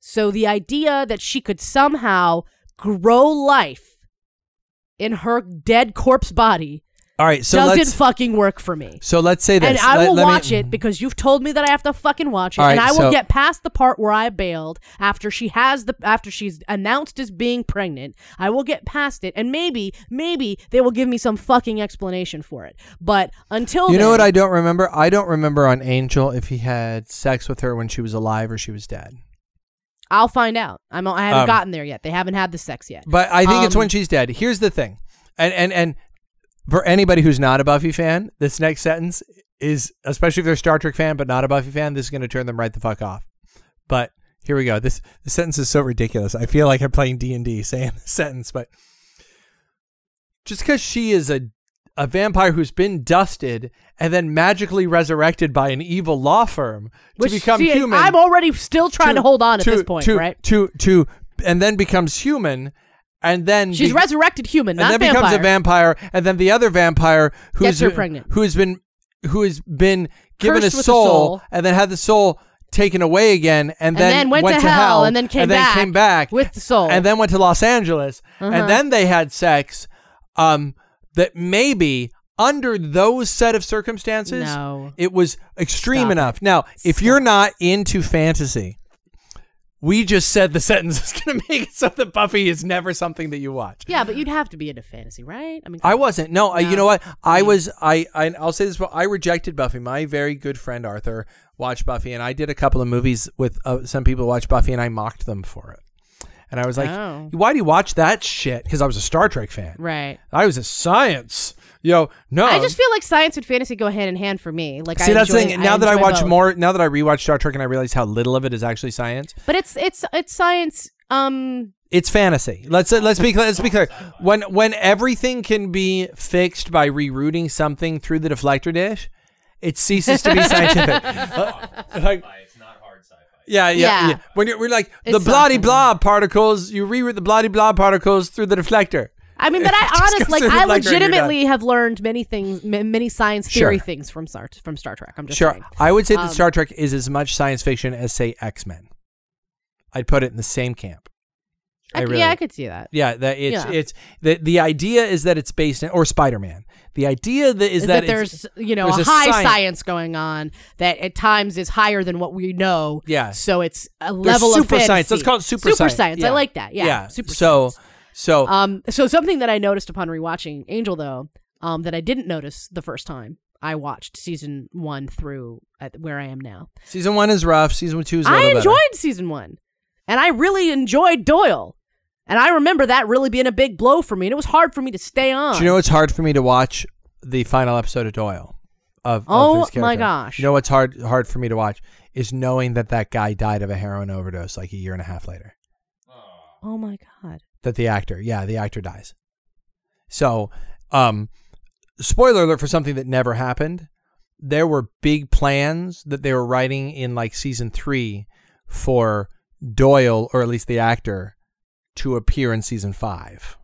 so the idea that she could somehow grow life in her dead corpse body All right, so doesn't let's fucking work for me so let's say this. and I Let- will let me- watch it because you've told me that I have to fucking watch it, All right, and I will so- get past the part where I bailed after she has the after she's announced as being pregnant. I will get past it, and maybe maybe they will give me some fucking explanation for it. But until You know what then- I don't remember? I don't remember on Angel if he had sex with her when she was alive or she was dead. I'll find out. I'm I haven't Um, gotten there yet. They haven't had the sex yet. But I think it's Um, when she's dead. Here's the thing, and and and for anybody who's not a Buffy fan, this next sentence is, especially if they're a Star Trek fan but not a Buffy fan, this is going to turn them right the fuck off. But here we go. This the sentence is so ridiculous. I feel like I'm playing D and D saying the sentence, but just because she is a a vampire who's been dusted and then magically resurrected by an evil law firm Which to become see, human. I'm already still trying to, hold on at to- this point, to, right? To to and then becomes human, and then She's be- resurrected human, and not then vampire. becomes a vampire, and then the other vampire who's Gets her pregnant. who has been who has been given a Cursed soul, with a soul. and then had the soul taken away again, and, And then went to hell, and then came back came back with the soul. and then went to Los Angeles, Uh-huh. and then they had sex. Um, that maybe under those set of circumstances, No. it was extreme Stop enough. Now, if you're not into fantasy, we just said the <laughs> sentence is going to make it so that Buffy is never something that you watch. Yeah, but you'd have to be into fantasy, right? I mean, I wasn't. No, I, you know what? I was. I, I. I'll say this. I rejected Buffy. My very good friend Arthur watched Buffy, and I did a couple of movies with uh, some people who watched Buffy, and I mocked them for it. And I was like, Oh. "Why do you watch that shit?" Because I was a Star Trek fan. right. I was a science. Yo, no. I just feel like science and fantasy go hand in hand for me. Like, see I that's the enjoy- thing. Now that I watch both. more, now that I rewatch Star Trek, and I realize how little of it is actually science. but it's it's it's science. Um, It's fantasy. Let's let's be clear. Let's be clear. When when everything can be fixed by rerouting something through the deflector dish, it ceases to be <laughs> scientific. Like, Sci-fi, It's not hard sci-fi. yeah, yeah, yeah, Yeah. When you're we're like the bloody something. blah particles, you reroute the bloody blah particles through the deflector. I mean, but I <laughs> honestly, like, I deflector and you're done. legitimately have learned many things, m- many science theory Sure. things from Star from Star Trek. I'm just Sure, saying. I would say that Um, Star Trek is as much science fiction as say X Men. I'd put it in the same camp. I, I really- yeah, I could see that. Yeah, that it's Yeah. it's the the idea is that it's based in or Spider Man. The idea that is, Is that, that, there's you know there's a high science- science. going on that at times is higher than what we know. Yeah. So it's a There's level super of fantasy. science. Let's call it super, super science. science. Yeah. I like that. Yeah. Super so science. So Um, so something that I noticed upon rewatching Angel though, um, that I didn't notice the first time I watched season one through at where I am now. season one is rough. Season two is I better. enjoyed season one, and I really enjoyed Doyle, and I remember that really being a big blow for me, and it was hard for me to stay on. Do you know it's hard for me to watch the final episode of Doyle? Of, of Oh his my gosh. You know what's hard hard for me to watch is knowing that that guy died of a heroin overdose like a year and a half later. oh my god. That the actor, yeah, the actor dies. So, um, spoiler alert for something that never happened. There were big plans that they were writing in like season three for Doyle, or at least the actor, to appear in season five.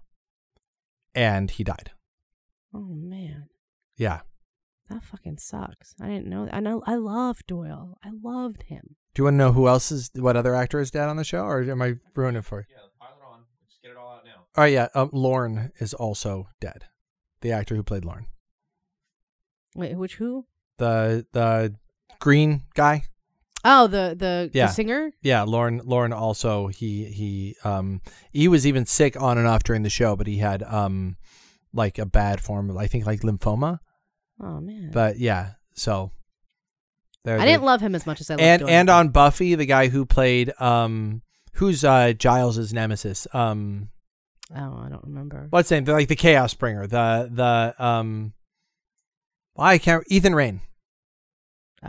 And he died. Oh man. Yeah. That fucking sucks. I didn't know. I know. I love Doyle. I loved him. Do you want to know who else is, what other actor is dead on the show, or am I ruining it for you? Yeah, pile it on. Just get it all out now. Oh yeah, um, Lorne is also dead. The actor who played Lorne, Wait, which who? the the green guy. Oh, the the, Yeah. the singer. Yeah, Lorne. Lorne also he he um he was even sick on and off during the show, but he had um like a bad form of I think like lymphoma. Oh man. But yeah, so there. I didn't love him as much as I loved and Doyle. and on Buffy, the guy who played um who's uh Giles's nemesis um Oh, I don't remember. what's his name like the Chaos Bringer the the um I can't Ethan Rayne.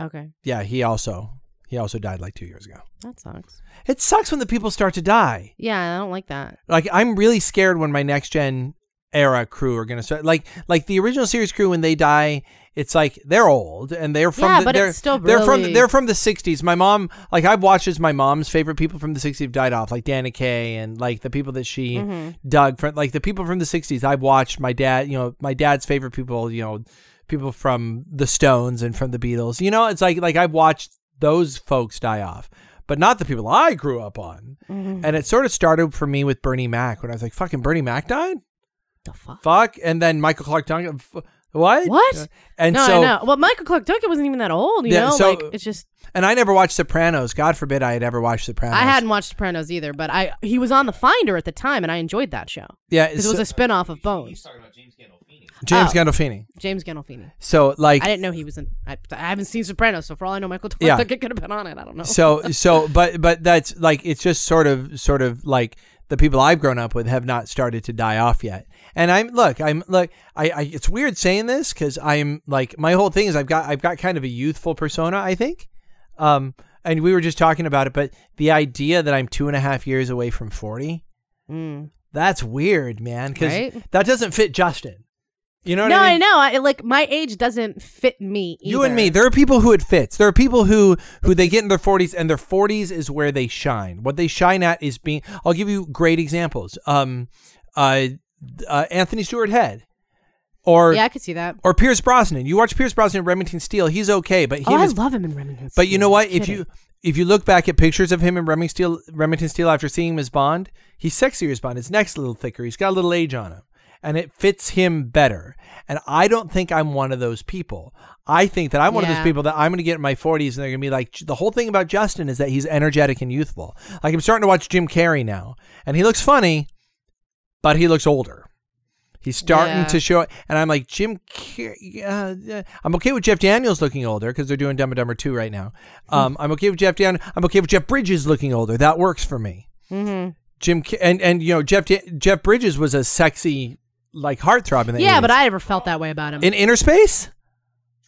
Okay, Yeah, he also he also died like two years ago. that sucks. It sucks when the people start to die. Yeah, I don't like that. like I'm really scared when my next gen era crew are gonna start like like the original series crew when they die it's like they're old and they're from Yeah, the, but they're, it's still they're from they're from the 60s my mom like I've watched as my mom's favorite people from the 60s have died off like Dana Kay and like the people that she Mm-hmm. dug from like the people from the 60s I've watched my dad you know my dad's favorite people you know people from the Stones and from the Beatles you know it's like like I've watched those folks die off but not the people I grew up on Mm-hmm. and it sort of started for me with Bernie Mac when I was like, fucking Bernie Mac died? The fuck. Fuck. And then Michael Clarke Duncan. f- What? What? And no, so, I know. Well, Michael Clarke Duncan wasn't even that old. You Yeah, know, so- like it's just and I never watched Sopranos. God forbid I had ever watched Sopranos. I hadn't watched Sopranos either, but I he was on The Finder at the time, and I enjoyed that show Yeah. because it was a spin off of He's Bones. talking about James Gandolfini. James Oh. Gandolfini. James Gandolfini. So, like, I didn't know he was in. I, I haven't seen Sopranos, so for all I know, Michael Clarke Yeah. Duncan could have been on it. I don't know. so, so, <laughs> but, but that's like, it's just sort of, sort of like the people I've grown up with have not started to die off yet. And I'm, look, I'm, look, I, I it's weird saying this because I'm like, my whole thing is I've got, I've got kind of a youthful persona, I think. Um, and we were just talking about it, but the idea that I'm two and a half years away from 40, Mm. that's weird, man. Because Right? that doesn't fit Justin. You know what no, I I, know. I, like my age doesn't fit me. You and me. There are people who it fits. There are people who who they get in their 40s and their 40s is where they shine. What they shine at is being. I'll give you great examples. Um, uh, uh Anthony Stewart Head, or Yeah, I could see that. or Pierce Brosnan. You watch Pierce Brosnan in Remington Steele. He's okay, but he oh, was. I love him in Remington. but you know Steele. what? If you if you look back at pictures of him in Remington Steele, Remington Steele after seeing him as Bond, he's sexier as Bond. His neck's a little thicker. He's got a little age on him, and it fits him better. And I don't think I'm one of those people. I think that I'm one of those people that I'm going to get in my 40s and they're going to be like, the whole thing about Justin is that he's energetic and youthful. Like I'm starting to watch Jim Carrey now, and he looks funny, but he looks older. He's starting Yeah. to show, and I'm like Jim. Uh, uh, I'm okay with Jeff Daniels looking older because they're doing Dumb and Dumber two right now. Um, I'm okay with Jeff Dan. I'm okay with Jeff Bridges looking older. That works for me. Mm-hmm. Jim and and you know Jeff Jeff Bridges was a sexy like heartthrob in the Yeah, 80s. but I never felt that way about him. in Inner Space,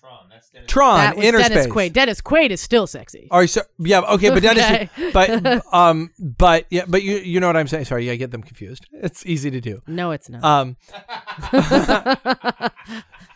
Tron. That's Dennis. Tron, that was Inner Dennis Space. Quaid. Dennis Quaid is still sexy. Are you so, yeah okay, but Dennis, Okay. but <laughs> um, but yeah, but you you know what I'm saying? Sorry, I get them confused. It's easy to do. No, it's not. Um, <laughs>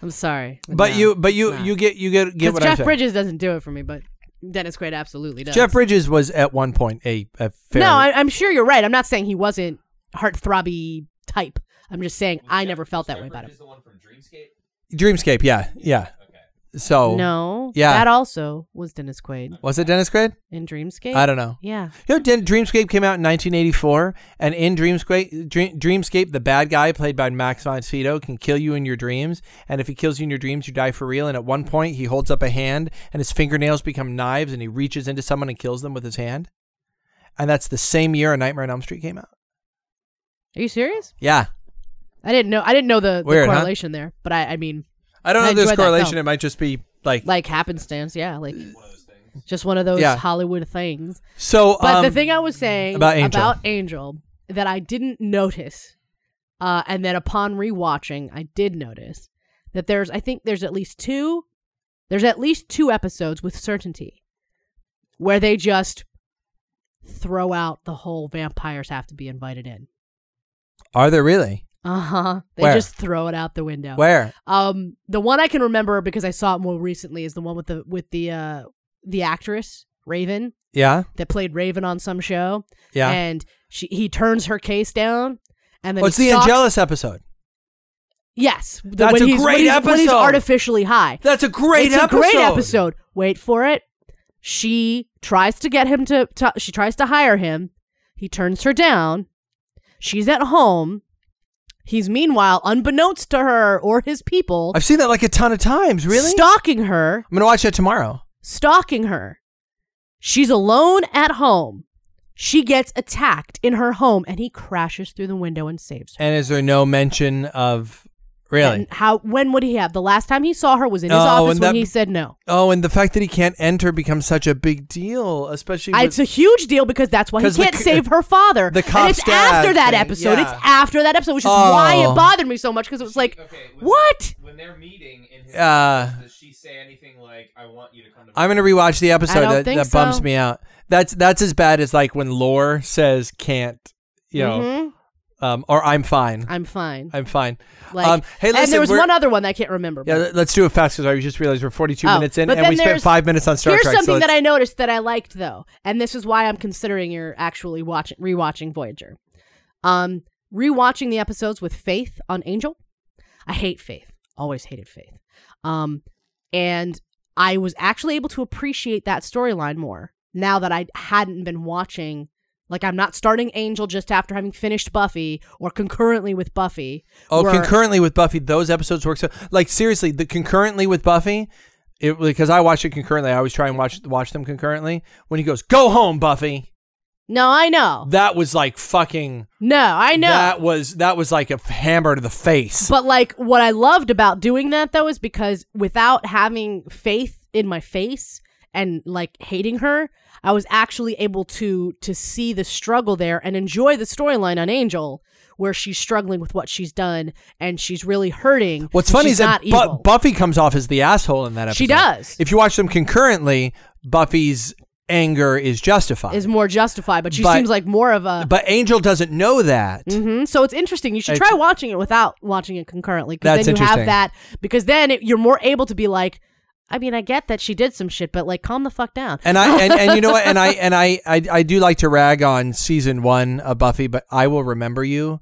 I'm sorry. but no, you but you it's not. you get you get get Because what I'm Jeff saying. Bridges doesn't do it for me, but Dennis Quaid absolutely does. Jeff Bridges was at one point a a fair. No, I, I'm sure you're right. I'm not saying he wasn't heartthrobby type. I'm just saying I never felt that way about him. Is the one from Dreamscape? Dreamscape, yeah, yeah. Okay. So No, yeah. that also was Dennis Quaid was it Dennis Quaid? in Dreamscape. I don't know. Yeah, You know, Den- Dreamscape came out in 1984, and in Dreamscape, Dream- Dreamscape, the bad guy played by Max von Sydow can kill you in your dreams, and if he kills you in your dreams, you die for real. And at one point, he holds up a hand, and his fingernails become knives, and he reaches into someone and kills them with his hand. And that's the same year A Nightmare on Elm Street came out. are you serious? Yeah, I didn't know. I didn't know the, the Weird, huh? correlation there. But I, I mean, I don't know I if there's that correlation. It might just be like, like happenstance. Yeah, like One of those things. just one of those Yeah. Hollywood things. so. But the um, thing I was saying about Angel. about Angel that I didn't notice, uh, and then upon rewatching, I did notice that there's, I think there's at least two, there's at least two episodes with certainty where they just throw out the whole vampires have to be invited in. are there really? Uh huh. They Where? just throw it out the window. Where? Um, the one I can remember because I saw it more recently is the one with the with the uh the actress Raven Yeah, that played Raven on some show. yeah. and she he turns her case down and then oh, it's the stalks- Angelus episode. yes the- That's a he's, when great he's- when he's artificially high That's a great it's episode. a great episode wait for it she tries to get him to, to she tries to hire him he turns her down she's at home he's meanwhile unbeknownst to her or his people I've seen that like a ton of times. Really? stalking her I'm gonna watch that tomorrow. stalking her. She's alone at home. She gets attacked in her home and he crashes through the window and saves her. And is there no mention of really? And how when would he have? The last time he saw her was in his Oh, office and when that- he said no. oh, and the fact that he can't enter becomes such a big deal, especially I- with, It's a huge deal because that's why he 'Cause the can't c- save her father. the and cop's it's after dad that thing, episode. yeah. It's after that episode, which is why Oh. it bothered me so much because it was like, Okay, when what? They're, when they're meeting in his Uh, office, does she say anything like, "I want you to come to"? I'm gonna rewatch the episode don't that, think that bumps so. me out. That's that's as bad as like when Lore says can't, you know, Mhm. Um, or I'm fine. I'm fine. I'm fine. Like, um, hey, listen, and there was one other one that I can't remember. Yeah, but- let's do it fast because I just realized we're 42 Oh, minutes in, and we spent five minutes on Star Here's Trek. Here's something so that I noticed that I liked though, and this is why I'm considering you're actually watching rewatching Voyager. Um, rewatching the episodes with Faith on Angel. I hate Faith. Always hated Faith. Um, and I was actually able to appreciate that storyline more now that I hadn't been watching. Like I'm not starting Angel just after having finished Buffy or concurrently with Buffy. Oh, where- concurrently with Buffy, those episodes work so. Like seriously, the concurrently with Buffy, it because I watch it concurrently. I always try and watch watch them concurrently. When he goes, "Go home, Buffy," No, I know. that was like fucking. No, I know. That was that was like a hammer to the face. But like what I loved about doing that though is because without having faith in my face and like hating her, I was actually able to to see the struggle there and enjoy the storyline on Angel where she's struggling with what she's done and she's really hurting. What's funny is that Bu- Buffy comes off as the asshole in that episode. She does. If you watch them concurrently, Buffy's anger is justified. is more justified, but she But- seems like more of a but Angel doesn't know that. hmm So it's interesting. You should It's- try watching it without watching it concurrently because then you have that. Because then it, you're more able to be like, I mean, I get that she did some shit, but like, calm the fuck down. And I and, and you know what? And I <laughs> and I, I I do like to rag on season one of Buffy, but I will remember you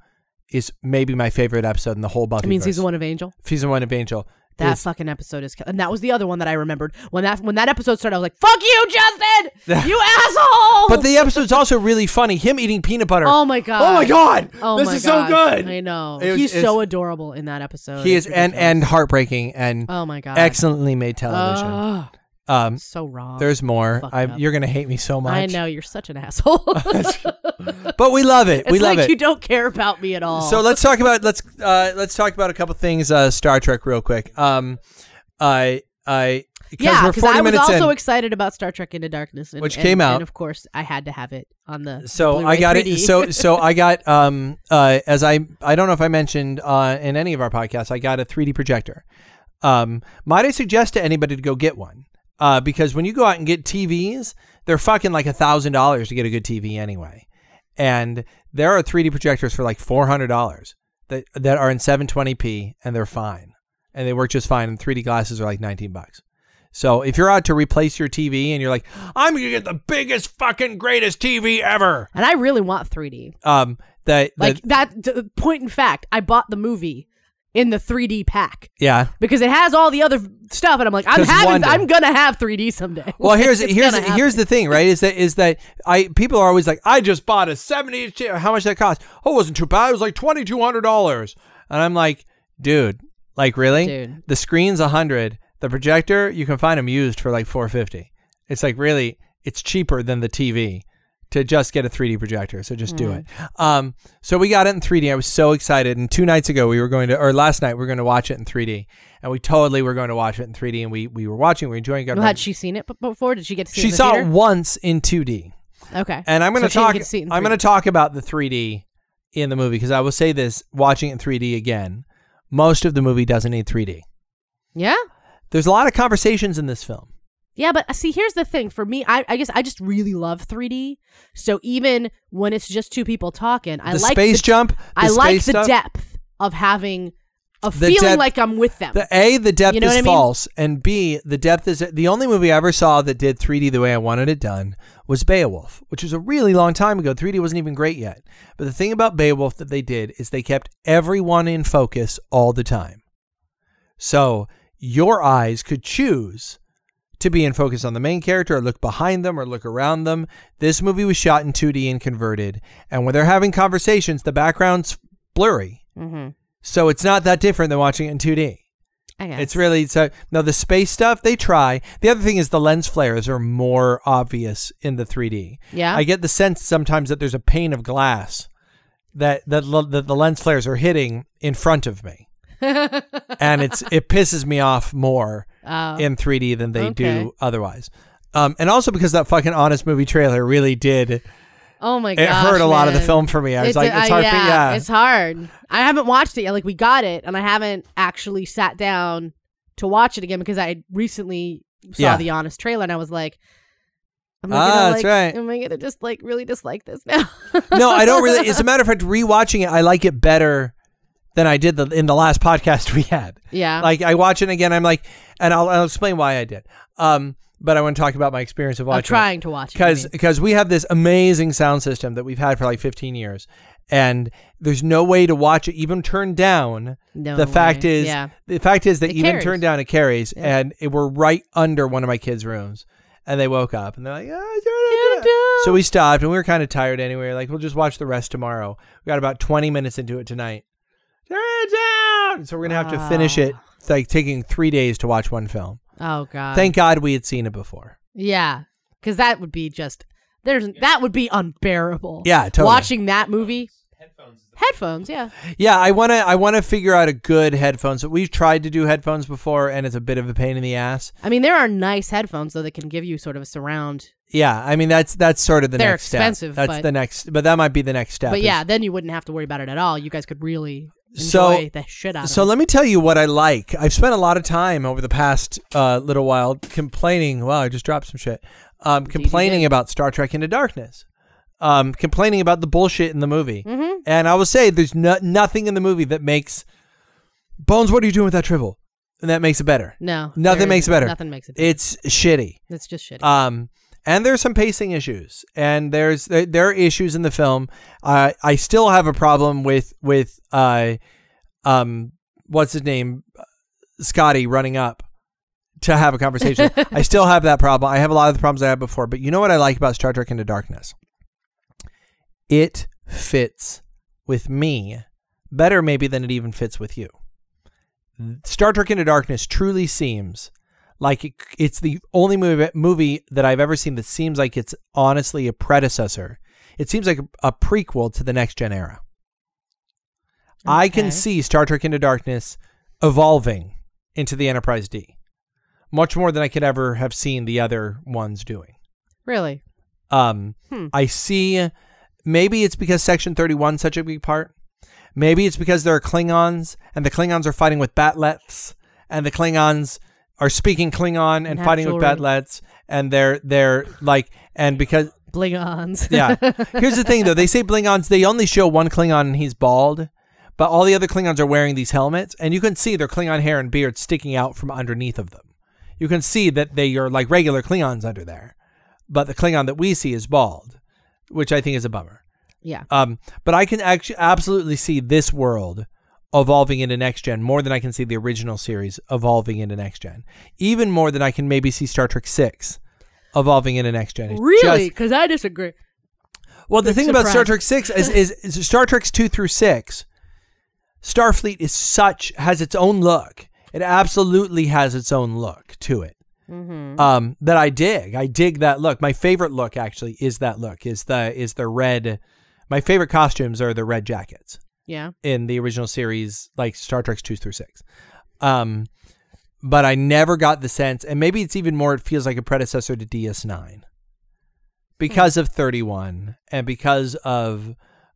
is maybe my favorite episode in the whole Buffy. I mean, season one of Angel. season one of Angel. That is- fucking episode is, and that was the other one that I remembered when that when that episode started. I was like, "Fuck you, Justin, you asshole!" But the episode's also really funny. Him eating peanut butter. oh my god, Oh my god! oh this my is God. so good. I know was- he's so adorable in that episode. He is and and heartbreaking and oh my god, excellently made television. Ugh, um, so wrong. there's more. fucked I, up. you're gonna hate me so much. I know you're such an asshole. <laughs> <laughs> but we love it. it's we love like it. you don't care about me at all. So let's talk about let's uh, let's talk about a couple things. Uh, Star Trek, real quick. Um, I I because yeah, because I was also in. excited about Star Trek Into Darkness, and, Which and- came out. and of course I had to have it on the. so I got 3D. it. So <laughs> so I got um uh as I I don't know if I mentioned uh in any of our podcasts I got a 3D projector. Um, might I suggest to anybody to go get one? Uh, because when you go out and get TVs, they're fucking like a thousand dollars to get a good TV anyway, and there are 3D projectors for like four hundred dollars that that are in 720p and they're fine and they work just fine. And 3D glasses are like 19 bucks. So if you're out to replace your TV and you're like, I'm gonna get the biggest fucking greatest TV ever, and I really want 3D. um, that Like that d- point in fact, I bought the movie in the 3D pack yeah. because it has all the other stuff, and I'm like, I'm having, wonder. I'm gonna have 3D someday. Well, <laughs> here's It's here's gonna happen. here's the thing, right? Is that is that I people are always like, I just bought a seventy. inch TV. How much that cost? Oh, it wasn't too bad. It was like twenty two hundred dollars. And I'm like, dude, like really? Dude. The screen's a hundred. The projector, you can find them used for like four fifty. It's like really, it's cheaper than the TV to just get a 3D projector. So just do it. Um, so we got it in 3D. I was so excited. And two nights ago, we were going to, or last night, we were going to watch it in 3D. And we totally were going to watch it in 3D. And we we were watching, we were enjoying it. Well, had she seen it before? Did she get to see she it? saw it once in 2D. Okay. And I'm going So to talk to I'm going to talk about the 3D in the movie because I will say this, watching it in 3D again, most of the movie doesn't need 3D. Yeah. There's a lot of conversations in this film. Yeah, but uh, see, here's the thing. For me, I, I guess I just really love 3D. So even when it's just two people talking, I the like space the, jump, I like the stuff, depth of having a The feeling depth- like I'm with them. The A, the depth You know is I mean? false, and B, the depth is the only movie I ever saw that did 3D the way I wanted it done was Beowulf, which was a really long time ago. 3D wasn't even great yet. But the thing about Beowulf that they did is they kept everyone in focus all the time. So your eyes could choose to be in focus on the main character or look behind them or look around them. This movie was shot in 2D and converted, and when they're having conversations, the background's blurry. mm-hmm. So it's not that different than watching it in 2D. I guess. It's really so. No, the space stuff they try. The other thing is the lens flares are more obvious in the 3D. yeah. I get the sense sometimes that there's a pane of glass that that, that the lens flares are hitting in front of me, <laughs> and it's it pisses me off more Oh. in 3D than they Okay. do otherwise. Um, and also because that fucking honest movie trailer really did oh my god. it hurt a lot of the film for me. I was like, a- it's hard. uh, for, yeah, yeah, it's hard. I haven't watched it yet. Like we got it, and I haven't actually sat down to watch it again because I recently saw Yeah. the honest trailer, and I was like, "Am I Ah, that's like? right. Am I gonna just like really dislike this now?" no, I don't really. <laughs> As a matter of fact, rewatching it, I like it better than I did the, in the last podcast <laughs> we had. yeah. Like I watch it again, I'm like, and I'll, I'll explain why I did. Um, but I want to talk about my experience of I'm watching. trying to watch it. Because because we have this amazing sound system that we've had for like 15 years, and there's no way to watch it even turned down. no the fact way. is, yeah. the fact is that It even carries. turned down it carries, Yeah. and it, we're right under one of my kids' rooms, and they woke up and they're like, "Ah, turn it down." So we stopped, and we were kind of tired anyway. Like, we'll just watch the rest tomorrow. We got about 20 minutes into it tonight. Turn it down. So we're gonna have to finish it. It's like taking three days to watch one film. Oh god. Thank God we had seen it before. Yeah, because that would be just there's that would be unbearable. Yeah, totally. Watching that movie, Headphones. Headphones. Yeah. Yeah, I wanna I wanna figure out a good headphones. We've tried to do headphones before, and it's a bit of a pain in the ass. I mean, there are nice headphones though that can give you sort of a surround. Yeah, I mean that's that's sort of the They're next expensive, step. That's but- the next, but that might be the next step. But is- yeah, then you wouldn't have to worry about it at all. You guys could really So- the shit out So it. let me tell you what I like. I've spent a lot of time over the past uh, little while complaining. Wow, I just dropped some shit. Um, complaining about Star Trek Into Darkness. Um, complaining about the bullshit in the movie. Mhm. And I will say, there's no, nothing in the movie that makes Bones. What are you doing with that tribble? And that makes it better. No, Nothing makes it better. Nothing makes it. better. It's shitty. It's just shitty. Um, and there's some pacing issues, and there's there, are issues in the film. Uh, I still have a problem with with uh, um, what's his name, Scotty running up to have a conversation. <laughs> I still have that problem. I have a lot of the problems I had before, but you know what I like about Star Trek Into Darkness? It fits with me better, maybe, than it even fits with you. Star Trek Into Darkness truly seems like it, it's the only movie, movie that I've ever seen that seems like it's honestly a predecessor. It seems like a, a prequel to the next gen era. I can see Star Trek Into Darkness evolving into the Enterprise D much more than I could ever have seen the other ones doing. Really? Um, Hmm. I see. Maybe it's because Section Thirty One such a big part. Maybe it's because there are Klingons, and the Klingons are fighting with Bat'leths, and the Klingons are speaking Klingon and fighting with. Bat'leths, and they're they're like, and because Blingons. yeah. <laughs> Here's the thing though, they say Klingons. They only show one Klingon, and he's bald. But all the other Klingons are wearing these helmets, and you can see their Klingon hair and beard sticking out from underneath of them. You can see that they are like regular Klingons under there, but the Klingon that we see is bald, which I think is a bummer. yeah. Um, but I can actually absolutely see this world evolving into next gen more than I can see the original series evolving into next gen. Even more than I can maybe see Star Trek Six evolving into next gen. It's Really? Because I disagree. well, the thing about Star. Trek Six is, is, is Star Trek's two through six. Starfleet is such has its own look. It absolutely has its own look to it. Mm-hmm. Um, that I dig. I dig that look. My favorite look actually is that look. Is the is the red. My favorite costumes are the red jackets Yeah. in the original series, like Star Trek's two through six. Um, but I never got the sense, and maybe it's even more. It feels like a predecessor to DS9 because of 31 and because of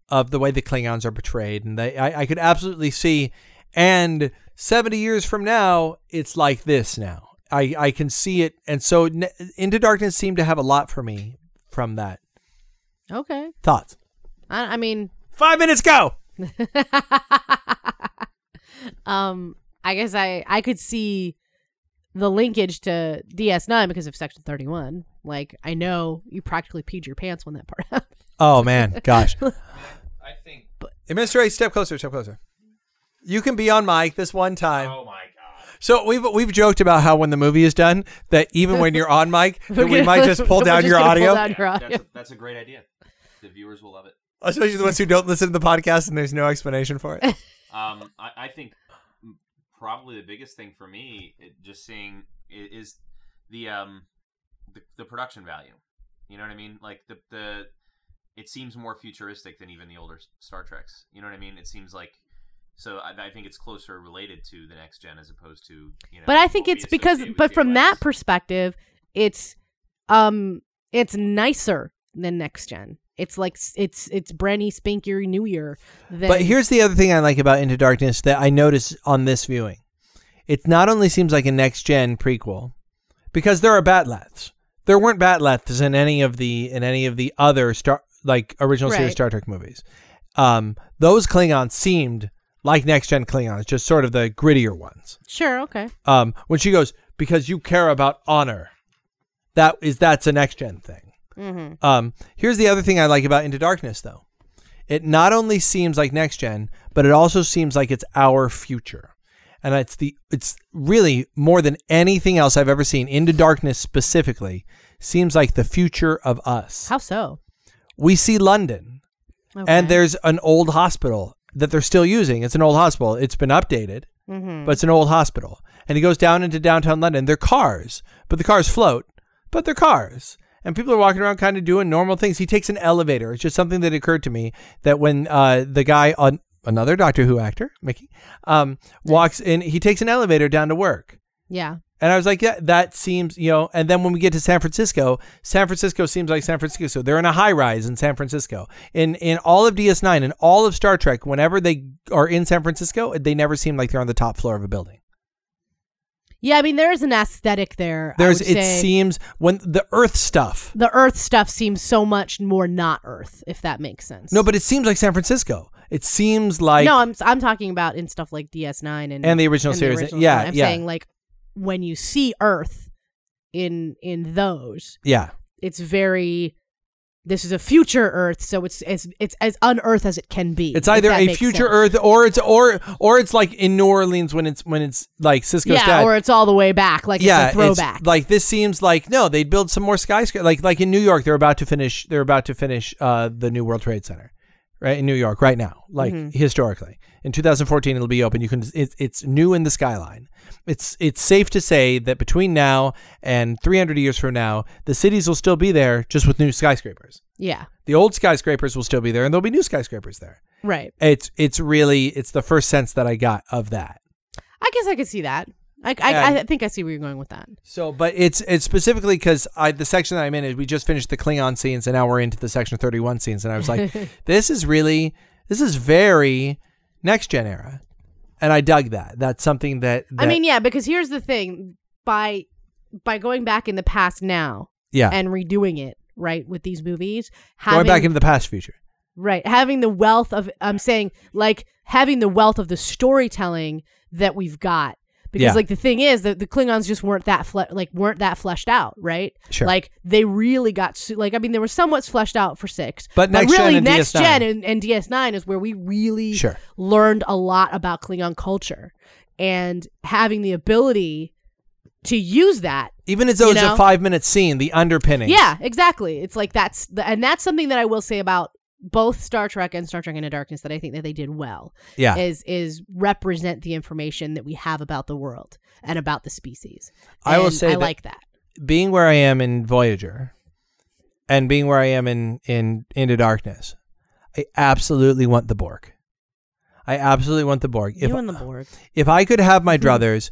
of the way the Klingons are portrayed, and they, I, I could absolutely see. And 70 years from now, it's like this now. I, I can see it, and so Into Darkness seemed to have a lot for me from that. Okay. Thoughts? I, I mean, Five minutes go. <laughs> um, I guess I I could see the linkage to DS9 because of Section 31. Like, I know you practically peed your pants when that part <laughs> happened. Oh man, gosh. <laughs> I think. but, Administrator, step closer, step closer. You can be on mic this one time. Oh my god. So we've we've joked about how when the movie is done, that even when you're on mic, that we might just pull down just your gonna pull audio, down your audio. That's a, that's a great idea. The viewers will love it. Especially the ones who don't listen to the podcast and there's no explanation for it. <laughs> Um, I, I think probably the biggest thing for me, it, just seeing is the um the, the production value. You know what I mean? Like the the it seems more futuristic than even the older Star Treks. You know what I mean? It seems like so. I, I think it's closer related to the next gen as opposed to you know. but I think what we it's because, associate with but from that perspective, it's um, it's nicer than next gen. It's like it's it's brandy spanky new year. Than, But here's the other thing I like about Into Darkness that I noticed on this viewing. It not only seems like a next gen prequel, because there are Bat'leths. There weren't Bat'leths in any of the in any of the other Star like original series Star Trek movies. Um, those Klingons seemed like next gen Klingons, just sort of the grittier ones. sure, okay, Um, when she goes, because you care about honor, that is that's a next gen thing. Mm-hmm. Um, here's the other thing I like about Into Darkness, though. It not only seems like next gen, but it also seems like it's our future, and it's the it's really more than anything else I've ever seen. Into Darkness specifically seems like the future of us. how so? We see London, Okay. and there's an old hospital that they're still using. It's an old hospital. It's been updated, Mhm. but it's an old hospital. And he goes down into downtown London. They're cars, but the cars float, but they're cars. And people are walking around kind of doing normal things. He takes an elevator. It's just something that occurred to me that when uh, the guy on another Doctor Who actor, Mickey, um, walks in, he takes an elevator down to work. yeah, And I was like, yeah, that seems, you know. And then when we get to San Francisco, San Francisco seems like San Francisco. So they're in a high rise in San Francisco. In in all of DS9 and all of Star Trek, whenever they are in San Francisco, they never seem like they're on the top floor of a building. Yeah. I mean, there is an aesthetic there. There's it say. seems when the Earth stuff. the Earth stuff seems so much more not Earth, if that makes sense. No, but it seems like San Francisco. It seems like no, I'm I'm talking about in stuff like DS9 and and the original and series. original yeah. I'm yeah, saying like when you see Earth in in those, yeah. it's very this is a future Earth, so it's it's it's as unearth as it can be. It's either a future sense. Earth or it's or or it's like in New Orleans when it's when it's like Sisko's yeah, dad. or it's all the way back, like yeah, it's a throwback. like this seems like no, they'd build some more skyscrapers. Like like in New York, they're about to finish. They're about to finish uh, the new World Trade Center, right in New York right now. Like Mm-hmm. historically, in 2014, it'll be open. You can. It, it's new in the skyline. It's it's safe to say that between now and 300 years from now, the cities will still be there, just with new skyscrapers. yeah, The old skyscrapers will still be there, and there'll be new skyscrapers there. right. It's it's really it's the first sense that I got of that. I guess I could see that. I, I, I think I see where you're going with that. So, but it's it's specifically because I the section that I'm in is we just finished the Klingon scenes and now we're into the section 31 scenes and I was like, <laughs> this is really this is very next gen era, and I dug that. That's something that, I mean, yeah, because here's the thing: by by going back in the past now yeah, and redoing it, right, with these movies, having going back into the past future. right, having the wealth of I'm saying like having the wealth of the storytelling that we've got. Because Yeah. like the thing is that the Klingons just weren't that fle- like weren't that fleshed out, right? Sure. Like they really got su- like I mean they were somewhat fleshed out for six, But Next Gen really and next DS9. gen and, and DS9 is where we really Sure. learned a lot about Klingon culture and having the ability to use that Even as though You it's know? a five minute scene, the underpinning. Yeah, exactly. It's like that's the, and that's something that I will say about both Star Trek and Star Trek Into Darkness that I think that they did well yeah. is is represent the information that we have about the world and about the species. I will say I that- like that. being where I am in Voyager and being where I am in in Into Darkness, I absolutely want the Borg. I absolutely want the Borg. If you and the Borg. if I could have Mm-hmm. my druthers,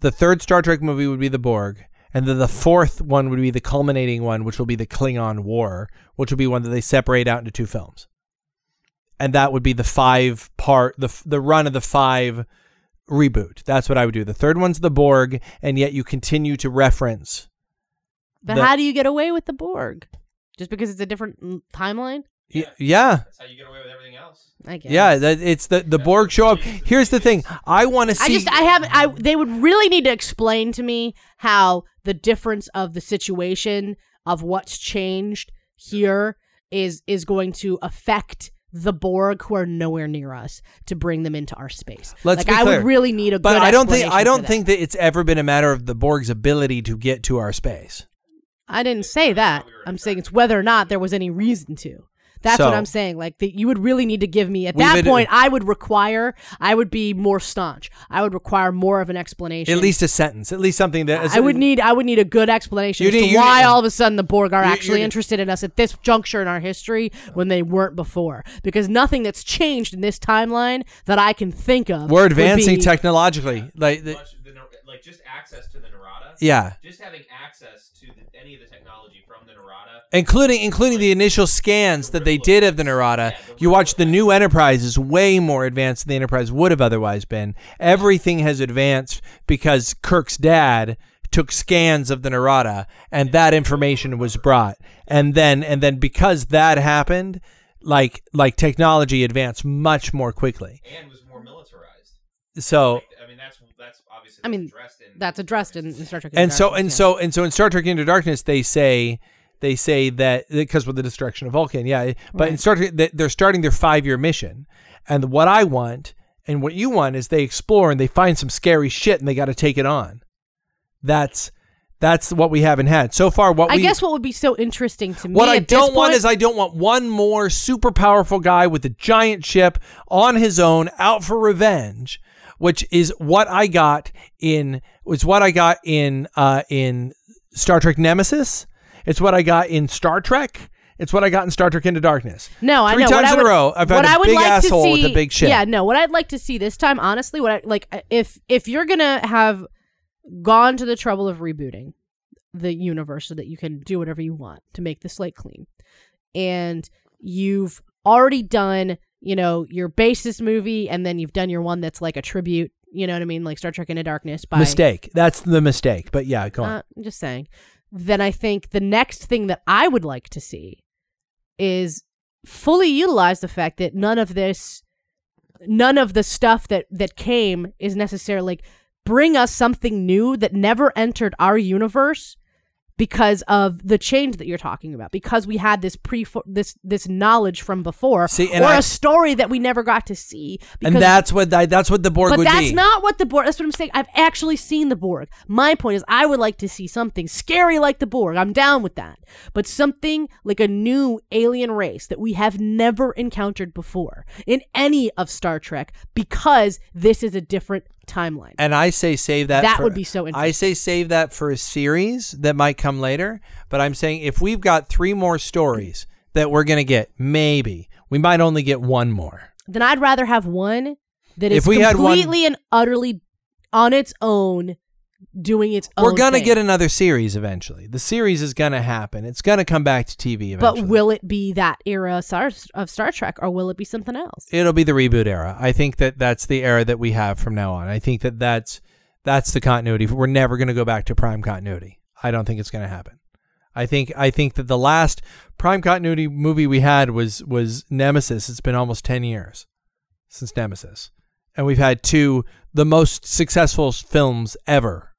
the third Star Trek movie would be the Borg, and then the fourth one would be the culminating one, which will be the Klingon War, which will be one that they separate out into two films, and that would be the five part the the run of the five reboot. That's what I would do. The third one's the Borg, and yet you continue to reference. But the- how do you get away with the Borg? Just because it's a different timeline? Y- yeah. That's how you get away with everything else. I guess. Yeah, that it's the the Borg show up. Here's the thing. I want to see. I just I haven't I they would really need to explain to me how the difference of the situation of what's changed here is is going to affect the Borg who are nowhere near us to bring them into our space. Let's like be I would really need a but good I don't think I don't think that it's ever been a matter of the Borg's ability to get to our space. I didn't say that. I'm saying it's whether or not there was any reason to. That's what I'm saying. Like that, you would really need to give me at We've that been- uh, point. I would require. I would be more staunch. I would require more of an explanation. At least a sentence. At least something that I would need I would need a good explanation You as need- to why need- all of a sudden the Borg are You- actually you- interested in us at this juncture in our history when they weren't before. Because nothing that's changed in this timeline that I can think of. We're would advancing be- technologically. Like the, the, like just access to the Narada. yeah, Just having access to the, any of the technology from the Narada. Including including the initial scans that they did of the Narada. You watch the new Enterprise is way more advanced than the Enterprise would have otherwise been. Everything has advanced because Kirk's dad took scans of the Narada and that information was brought. And then and then because that happened, like like technology advanced much more quickly. and was more militarized. So Like, I mean, that's that's obviously I mean, addressed in That's addressed in, in Star Trek. Into and so and yeah. so and so in Star Trek Into Darkness they say they say that because with the destruction of Vulcan, yeah. But in Star Trek they- they're starting their five year mission, and what I want and what you want is they explore and they find some scary shit and they got to take it on. That's that's what we haven't had so far. What I we guess what would be so interesting to me. what I don't want point- is I don't want one more super powerful guy with a giant ship on his own out for revenge, which is what I got in was what I got in uh in Star Trek Nemesis. It's what I got in Star Trek. It's what I got in Star Trek Into Darkness. No, I Three know. times what I in would, a row, I've had a I would big like asshole to with see, a big ship. Yeah, no. What I'd like to see this time, honestly, what I like, if if you're gonna have gone to the trouble of rebooting the universe so that you can do whatever you want to make the slate clean, and you've already done, you know, your basis movie, and then you've done your one that's like a tribute. You know what I mean, like Star Trek Into Darkness. By Mistake. That's the mistake. But yeah, go on. uh, I'm just saying. Then I think the next thing that I would like to see is fully utilize the fact that none of this, none of the stuff that that came is necessarily like bring us something new that never entered our universe because of the change that you're talking about because we had this pre this this knowledge from before See, or I- a story that we never got to see because and that's what I, that's what the Borg but that's be. not what the Borg. That's what I'm saying. I've actually seen the Borg. My point is, I would like to see something scary like the Borg. I'm down with that. But something like a new alien race that we have never encountered before in any of Star Trek, because this is a different timeline. and I say save that. That for- would be so interesting. I say save that for a series that might come later. But I'm saying if we've got three more stories that we're gonna get, maybe we might only get one more. then I'd rather have one that is If we had one- completely and utterly on its own, doing its own. We're gonna thing. get another series eventually. The series is gonna happen. It's gonna come back to TV eventually. But will it be that era of Star Trek, or will it be something else? It'll be the reboot era. I think that that's the era that we have from now on. I think that that's that's the continuity. We're never going to go back to prime continuity. I don't think it's going to happen. I think I think that the last prime continuity movie we had was was Nemesis. It's been almost 10 years since Nemesis. And we've had two the most successful films ever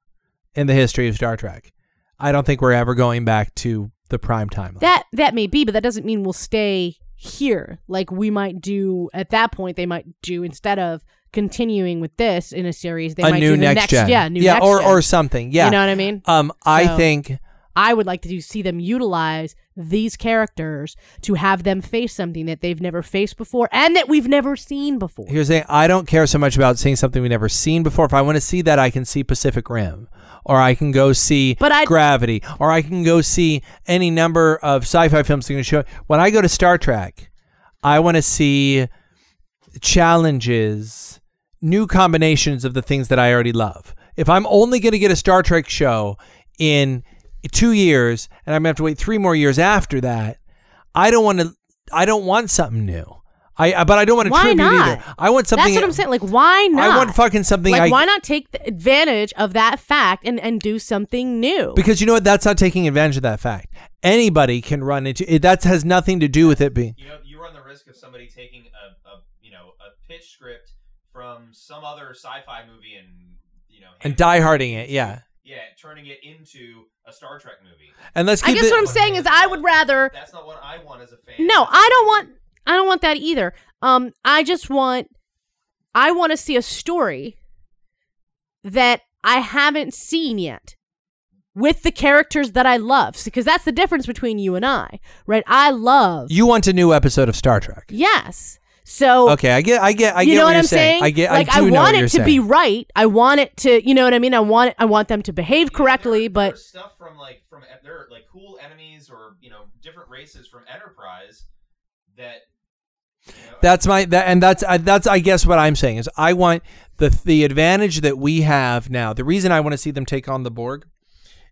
in the history of Star Trek. I don't think we're ever going back to the prime timeline. That that may be, but that doesn't mean we'll stay here. Like we might do at that point, they might do instead of continuing with this in a series, they a might new do the next, next gen. yeah, new yeah, next or gen. or something. Yeah. You know what I mean? um I So- think I would like to do, see them utilize these characters to have them face something that they've never faced before and that we've never seen before. Here's the thing. I don't care so much about seeing something we've never seen before. If I want to see that, I can see Pacific Rim, or I can go see But I'd- Gravity, or I can go see any number of sci-fi films they're going to show. When I go to Star Trek, I want to see challenges, new combinations of the things that I already love. If I'm only going to get a Star Trek show in two years, and I'm going to have to wait three more years after that, I don't want to. I don't want something new. I, but I don't want to Why tribute not? either. I want something. That's what I'm saying. Like, why not? I want fucking something. like, I, why not take the advantage of that fact and, and do something new? Because you know what? That's not taking advantage of that fact. Anybody can run into it. That has nothing to do with it being. You know, you run the risk of somebody taking a, a you know a pitch script from some other sci-fi movie and you know And dieharding it, yeah. yeah, turning it into a Star Trek movie. And let's I keep guess it. what I'm saying is I would rather That's not what I want as a fan. No, I don't want I don't want that either. Um I just want I want to see a story that I haven't seen yet with the characters that I love because that's the difference between you and I, right? I love you want a new episode of Star Trek. Yes. So Okay, I get, I get, I you get know what, what, I'm saying. I get, like I do know want what it to saying. be right. I want it to, you know what I mean? I want I want them to behave correctly, There- but there's stuff from like from there are like cool enemies or you know different races from Enterprise that. You know, That's my that, and that's I that's I guess what I'm saying is I want the the advantage that we have now. The reason I want to see them take on the Borg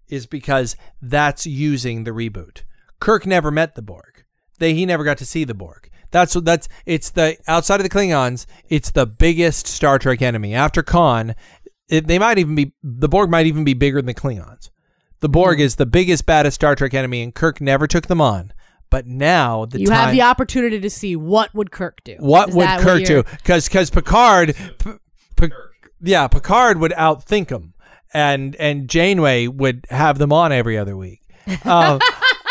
is because that's using the reboot. Kirk never met the Borg. They he never got to see the Borg. That's what that's it's the outside of the Klingons. It's the biggest Star Trek enemy after Khan. It, they might even be the Borg might even be bigger than the Klingons. The Borg is the biggest baddest Star Trek enemy, and Kirk never took them on. But now the you time, have the opportunity to see what would Kirk do. what Is would that Kirk do? Because because Picard, P- P- yeah, Picard would outthink him, and and Janeway would have them on every other week. <laughs> Um,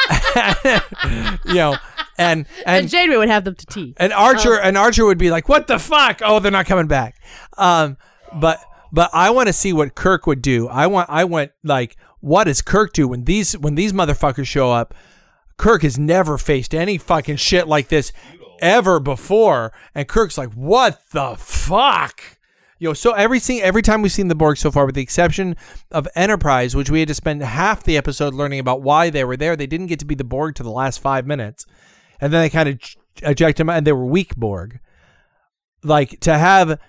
<laughs> you know, <laughs> and And and Janeway would have them to tea. and Archer Oh. and Archer would be like, "What the fuck? Oh, they're not coming back." Um, but but I want to see what Kirk would do. I want I want like what does Kirk do when these when these motherfuckers show up? Kirk has never faced any fucking shit like this ever before, and Kirk's like, "What the fuck?" Yo, so every sing- every time we've seen the Borg so far, with the exception of Enterprise, which we had to spend half the episode learning about why they were there, they didn't get to be the Borg to the last five minutes, and then they kind of eject him, and they were weak Borg. Like to have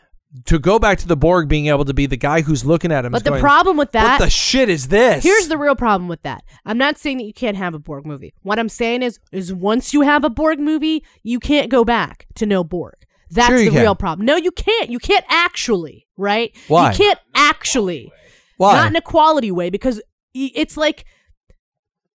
to go back to the Borg being able to be the guy who's looking at him. But the going, problem with that what the shit is this? Here's the real problem with that. I'm not saying that you can't have a Borg movie. What I'm saying is, is once you have a Borg movie, you can't go back to no Borg. That's Sure the can. real problem. No, you can't. You can't actually, right? Why? You can't actually. why. Not in a quality way because it's like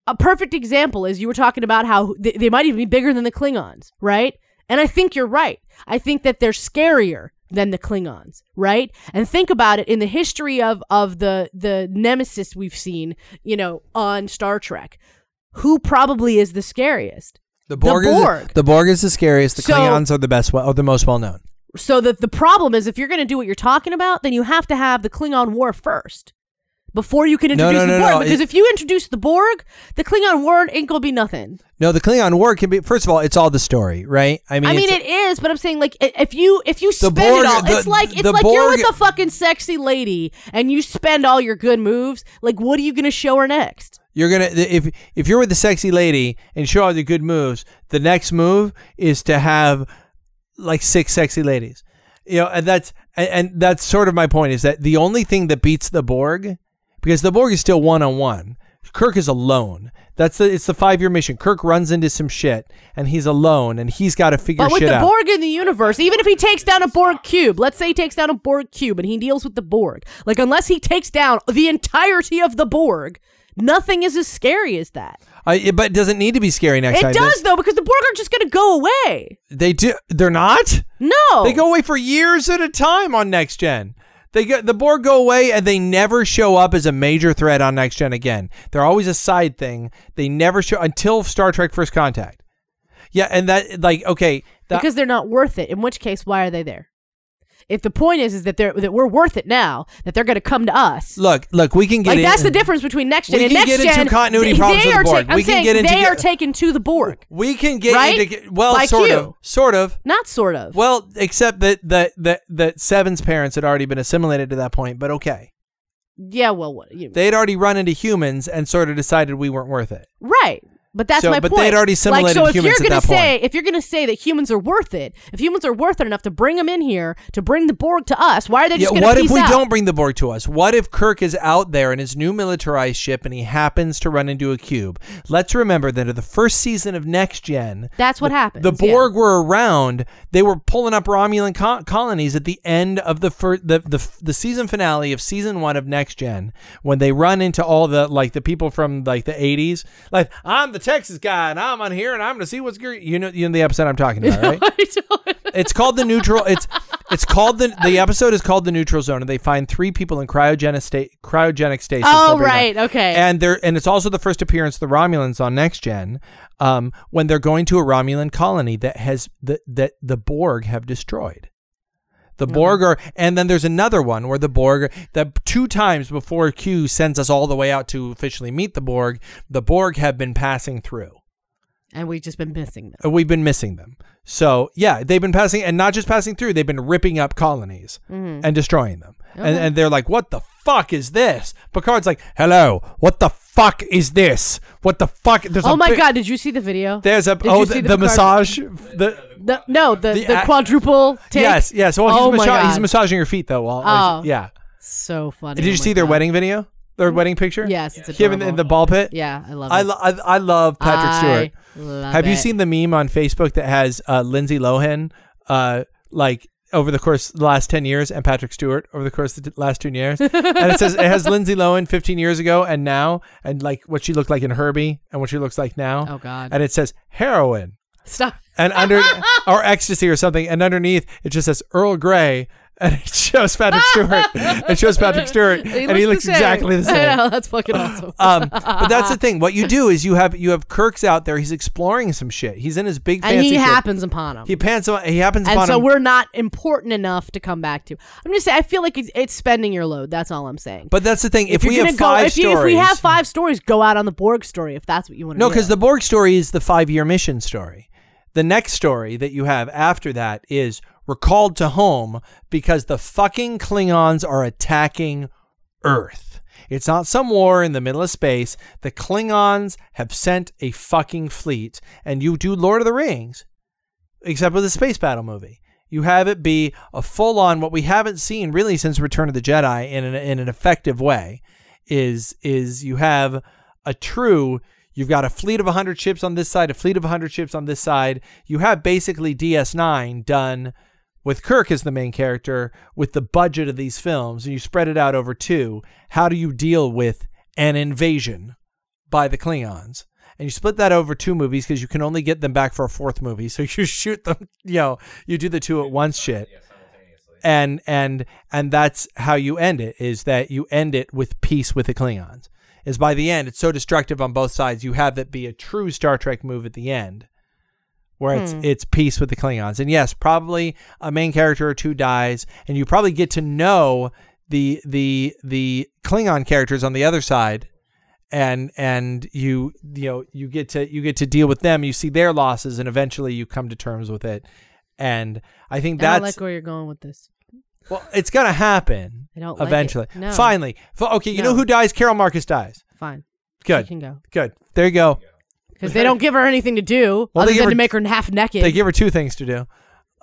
a perfect example is you were talking about how they, they might even be bigger than the Klingons, right? And I think you're right. I think that they're scarier than the Klingons, right? And think about it in the history of of the the nemesis we've seen, you know, on Star Trek. Who probably is the scariest? The Borg, is Borg. the Borg is the scariest. The So- Klingons are the best, well, are the most well known. So that the problem is if you're going to do what you're talking about, then you have to have the Klingon War first. Before you can No, introduce no, the no, Borg, no, because it- if you introduce the Borg, the Klingon War ain't gonna be nothing. No, the Klingon War can be. First of all, it's all the story, right? I mean, I mean, it's- but I'm saying like if you if you spend Borg- it all, the- it's like it's like you're with Borg- a fucking sexy lady and you spend all your good moves. Like, what are you gonna show her next? You're gonna if if you're with the sexy lady and show all the good moves, the next move is to have like six sexy ladies. You know, and that's and, and that's sort of my point is that the only thing that beats the Borg, because the Borg is still one on one. Kirk is alone. That's the it's the five year mission. Kirk runs into some shit and he's alone and he's got to figure shit out. But with the out. Borg in the universe, even if he takes down a Borg cube, let's say he takes down a Borg cube and he deals with the Borg, like unless he takes down the entirety of the Borg, nothing is as scary as that. I, it- but it doesn't need to be scary next It time. does though, because the Borg are just gonna go away. They do. They're not. No, They go away for years at a time on next gen. They get the Borg go away and they never show up as a major threat on next gen again. They're always a side thing. They never show until Star Trek First Contact. Yeah, and that like okay, that, because they're not worth it. In which case, why are they there? If the point is is that they're that we're worth it now, that they're going to come to us. look, look, we can get Like in- that's the difference between next gen We and can next get into gen. continuity they, problems they with the Borg. I'm We can get into they are taken to the Borg, We can get Right? into well, sort of, sort of. not sort of. Well, except that that that that Seven's parents had already been assimilated to that point, but okay, yeah, well, what you, they had already run into humans and sort of decided we weren't worth it. right? But that's So- my but point. they'd already like, assimilated so if you're gonna say point. if you're gonna say that humans are worth it, if humans are worth it enough to bring them in here to bring the Borg to us, why are they Yeah, just gonna what if we out? don't bring the Borg to us? What if Kirk is out there in his new militarized ship and he happens to run into a cube? Let's remember that in the first season of Next Gen, That's what happens. the yeah. Borg were around. They were pulling up Romulan co- colonies at the end of the, fir- the the the season finale of season one of Next Gen when they run into all the like the people from like the eighties. Like I'm the Texas guy and I'm on here and I'm gonna see what's good. You know, you know the episode I'm talking about, right? <laughs> It's called the neutral. It's it's called the the episode is called the neutral zone, and they find three people in cryogenic state cryogenic stasis. oh they'll bring them. right, okay. And they're and it's also the first appearance of the Romulans on Next Gen, um, when they're going to a Romulan colony that has the that the Borg have destroyed. The Borg are, and then there's another one where the Borg that two times before Q sends us all the way out to officially meet the Borg, the Borg have been passing through. and we've just been missing them. Uh, We've been missing them. So yeah, they've been passing, and not just passing through. They've been ripping up colonies and destroying them. And, Okay. and they're like, "What the fuck is this?" Picard's like, "Hello, what the fuck is this? What the fuck?" There's Oh my big- god, did you see the video? There's a Did oh the, the, the Picard- massage. The, The, no, the, The the, quadruple take. yes, yes. Well, Oh he's, massa- he's massaging your feet though. While Oh. yeah. So funny. Did Oh you my see their God. wedding video? Their wedding picture? Yes, it's Him in the, in the ball pit. Yeah, I love it. I, lo- I I love Patrick Stewart. Love Have you seen the meme on Facebook that has uh, Lindsay Lohan, uh, like over the course of the last ten years, and Patrick Stewart over the course of the last two years? and it says it has Lindsay Lohan fifteen years ago and now, and like what she looked like in Herbie and what she looks like now. Oh God! And it says heroin Stop. And under or ecstasy or something, and underneath it just says Earl Grey. And it shows Patrick Stewart. it shows Patrick Stewart, and he looks the exactly the <laughs> I same. know, that's fucking awesome. Um, but that's the thing. What you do is you have you have Kirk's out there. He's exploring some shit. He's in his big and he happens upon him. He pants. He happens and upon so him. we're not important enough to come back to. I'm just saying. I feel like it's, it's spending your load. That's all I'm saying. But that's the thing. If, if, we have five go, if, you, if stories, we have five stories, go out on the Borg story. If that's what you want to no, because the Borg story is the five-year mission story. The next story that you have after that is recalled to home because the fucking Klingons are attacking Earth. It's not some war in the middle of space. The Klingons have sent a fucking fleet, and you do Lord of the Rings, except with a space battle movie. You have it be a full on what we haven't seen really since Return of the Jedi in an, in an effective way is is you have a true you've got a fleet of 100 ships on this side, a fleet of 100 ships on this side. You have basically DS9 done with Kirk as the main character with the budget of these films and you spread it out over two. How do you deal with an invasion by the Klingons? And you split that over two movies because you can only get them back for a fourth movie. <laughs> So you shoot them, you know, you do the two at once shit. and and and that's how you end it is that you end it with peace with the Klingons. Is by the end it's so destructive on both sides. You have that be a true Star Trek move at the end, where it's Hmm. it's peace with the Klingons. And yes, probably a main character or two dies, and you probably get to know the the the Klingon characters on the other side. And and you you know you get to you get to deal with them. You see their losses, and eventually you come to terms with it. And I think I that's don't like where you're going with this. Well, it's gonna happen I don't like it. eventually. No. Finally, F- okay. You know No. who dies? Carol Marcus dies. Fine. Good, She can go. good. There you go. Because they don't give her anything to do Well, other they give than her- to make her half naked. They give her two things to do.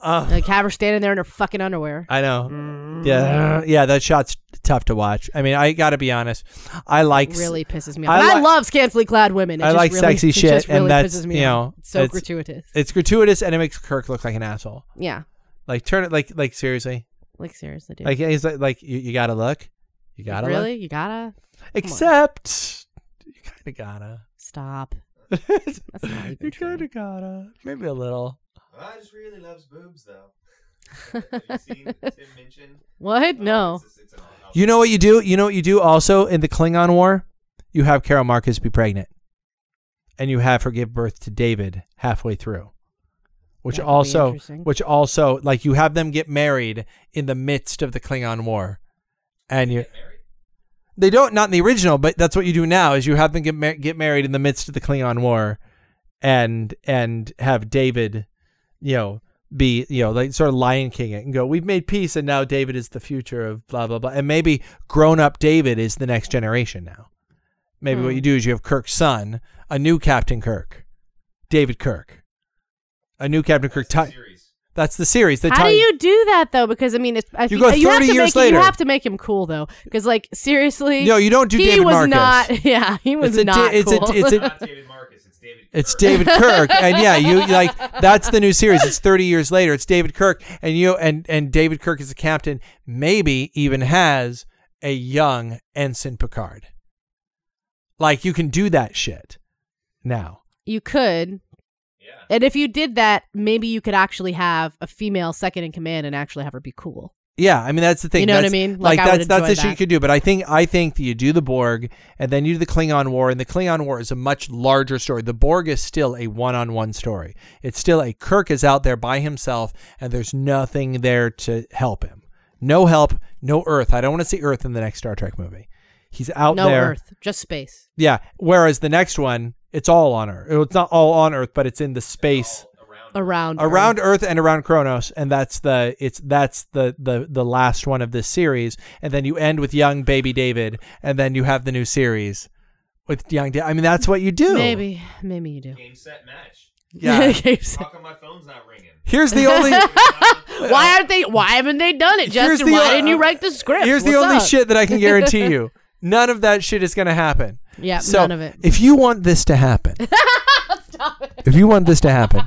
Uh, like have her standing there in her fucking underwear. I know. Yeah, yeah. That shot's tough to watch. I mean, I got to be honest. I like really pisses me I off. And I, li- love scantily clad women. It I just like really, sexy it shit, just and really that's, pisses me you off. know, It's so it's- gratuitous. It's gratuitous, and it makes Kirk look like an asshole. yeah, Like turn it like like seriously. Like seriously, dude. Like he's like, like you, you gotta look. You gotta really, look. you gotta Except you kind of gotta. stop. <laughs> That's not even you kind of gotta. Maybe a little. I just really loves boobs though. <laughs> Have you seen Tim Minchin? What? Oh, no. It's, it's an, You know what you do? You know what you do also in the Klingon War? You have Carol Marcus be pregnant. And you have her give birth to David halfway through. Which That could be also which also like you have them get married in the midst of the Klingon War. And you They don't not in the original, but that's what you do now is you have them get mar- get married in the midst of the Klingon War and and have David, you know, be you know like sort of Lion King it and go. We've made peace, and now David is the future of blah blah blah, and maybe grown up David is the next generation now. Maybe what Hmm. you do is you have Kirk's son, a new Captain Kirk, David Kirk, a new Captain Kirk. That's Ti- the series. that's the series. The How do you do that though? Because I mean, it's I You feel, go you have 30 to years make later. you have to make him cool though. Because like seriously, No, you don't do he David was Marcus. not. <laughs> Yeah, he was It's a di- not it's a- cool. it's It's a- not David Marcus. It's David. It's Kirk. David <laughs> Kirk, and yeah, you like that's the new series. It's thirty years later. It's David Kirk, and you and and David Kirk is the captain. Maybe even has a young ensign Picard. Like you can do that shit now. you could, Yeah. And if you did that, maybe you could actually have a female second in command and actually have her be cool. Yeah, I mean that's the thing. You know what I mean? Like, Like, I that's that's the shit you could do. But I think I think that you do the Borg, and then you do the Klingon War, and the Klingon War is a much larger story. The Borg is still a one-on-one story. It's still a Kirk is out there by himself, and there's nothing there to help him. No help, no Earth. I don't want to see Earth in the next Star Trek movie. He's out No there. Earth, just space. Yeah. Whereas the next one, it's all on Earth. It's not all on Earth, but it's in the space Around. Around around Earth and around Kronos, and that's the it's that's the the the last one of this series, and then you end with young baby David, and then you have the new series with young. Da- I mean, that's what you do. Maybe, maybe you do. Game set match. <laughs> Yeah. <laughs> How come my phone's not ringing? Here's the only. <laughs> why aren't they? Why haven't they done it, Justin? the, why uh, didn't you write the script? Here's the only up? shit that I can guarantee you. None of that shit is gonna happen. Yeah, So none of it. if you want this to happen, <laughs> if you want this to happen,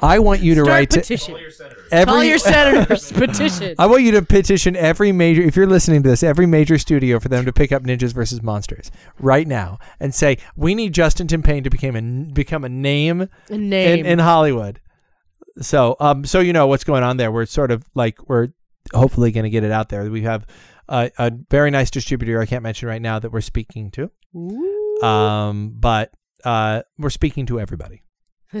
I want you to Start write to petition. Call your senators. every. Call your senators. <laughs> petition. I want you to petition every major, if you're listening to this, every major studio for them to pick up Ninjas versus Monsters right now and say, we need Justin Timpane to become a, become a name, A name. In, in Hollywood. So, um, so you know what's going on there. We're sort of like, we're hopefully going to get it out there. We have a, a very nice distributor I can't mention right now that we're speaking to. Ooh. Um, but uh, we're speaking to everybody.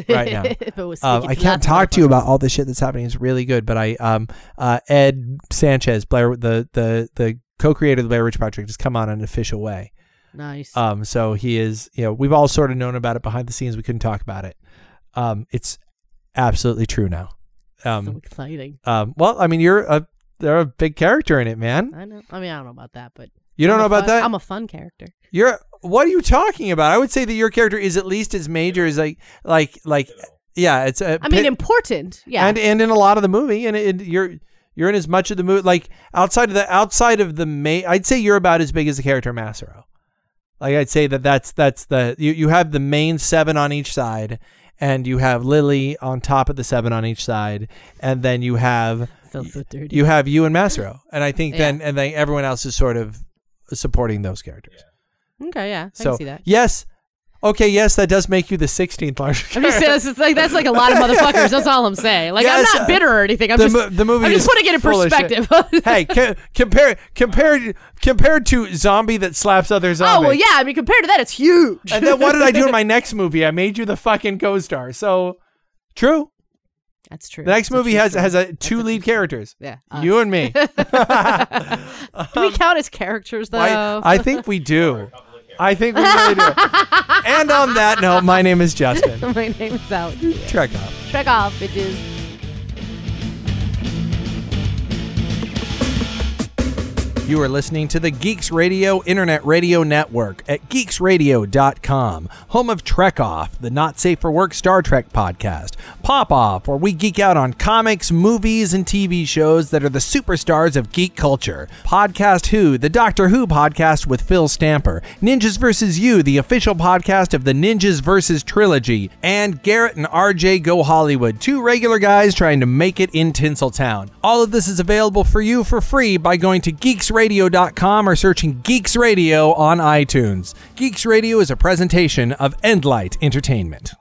right now. <laughs> If it was Um, I can't talk to you about all the shit that's happening. It's really good, but I um uh Ed Sanchez, Blair, the the the co-creator of the Blair Witch Project, has come on in an official way. Nice. Um, so he is, you know, we've all sort of known about it behind the scenes. We couldn't talk about it. Um, it's absolutely true now. so Um, exciting. um, well, I mean, you're a they're a big character in it, man. I know. I mean, I don't know about that, but You don't I'm know about fun- that? I'm a fun character. You're what are you talking about? I would say that your character is at least as major as like like like yeah. It's a I mean, pit- important. Yeah. and and in a lot of the movie, and it, you're you're in as much of the movie like outside of the outside of the main. I'd say you're about as big as the character Massaro. Like I'd say that that's that's the you you have the main seven on each side, and you have Lily on top of the seven on each side, and then you have so dirty. you have you and Massaro, and I think Yeah. then and then everyone else is sort of supporting those characters. okay, yeah. I so can see that. yes, Okay, yes, that does make you the 16th largest. I'm just saying that's, like that's like a lot of <laughs> motherfuckers. That's all I'm saying. Like Yes, I'm not bitter or anything. I'm the just mo- the movie I'm just want to get in full of shit. perspective. <laughs> <laughs> hey, co- compare compared compared to zombie that slaps other oh well, yeah. I mean, compared to that, it's huge. And then what did I do in my next movie? I made you the fucking co-star. So true. That's true. The next That's movie has story. has a, two a lead true characters. Yeah, You and me. Do we count as characters though? I, I think we do. I think we really do. and on that note, my name is Justin. <laughs> My name is Alex. Trek off. Check off, bitches. You are listening to the Geeks Radio Internet Radio Network at geeksradio.com, home of Trek Off, the Not Safe for Work Star Trek podcast, Pop Off, where we geek out on comics, movies, and TV shows that are the superstars of geek culture, Podcast Who, the Doctor Who podcast with Phil Stamper, Ninjas vs. You, the official podcast of the Ninjas vs. trilogy, and Garrett and RJ Go Hollywood, two regular guys trying to make it in Tinseltown. All of this is available for you for free by going to geeksradio.com or searching Geeks Radio on iTunes. Geeks Radio is a presentation of Endlight Entertainment.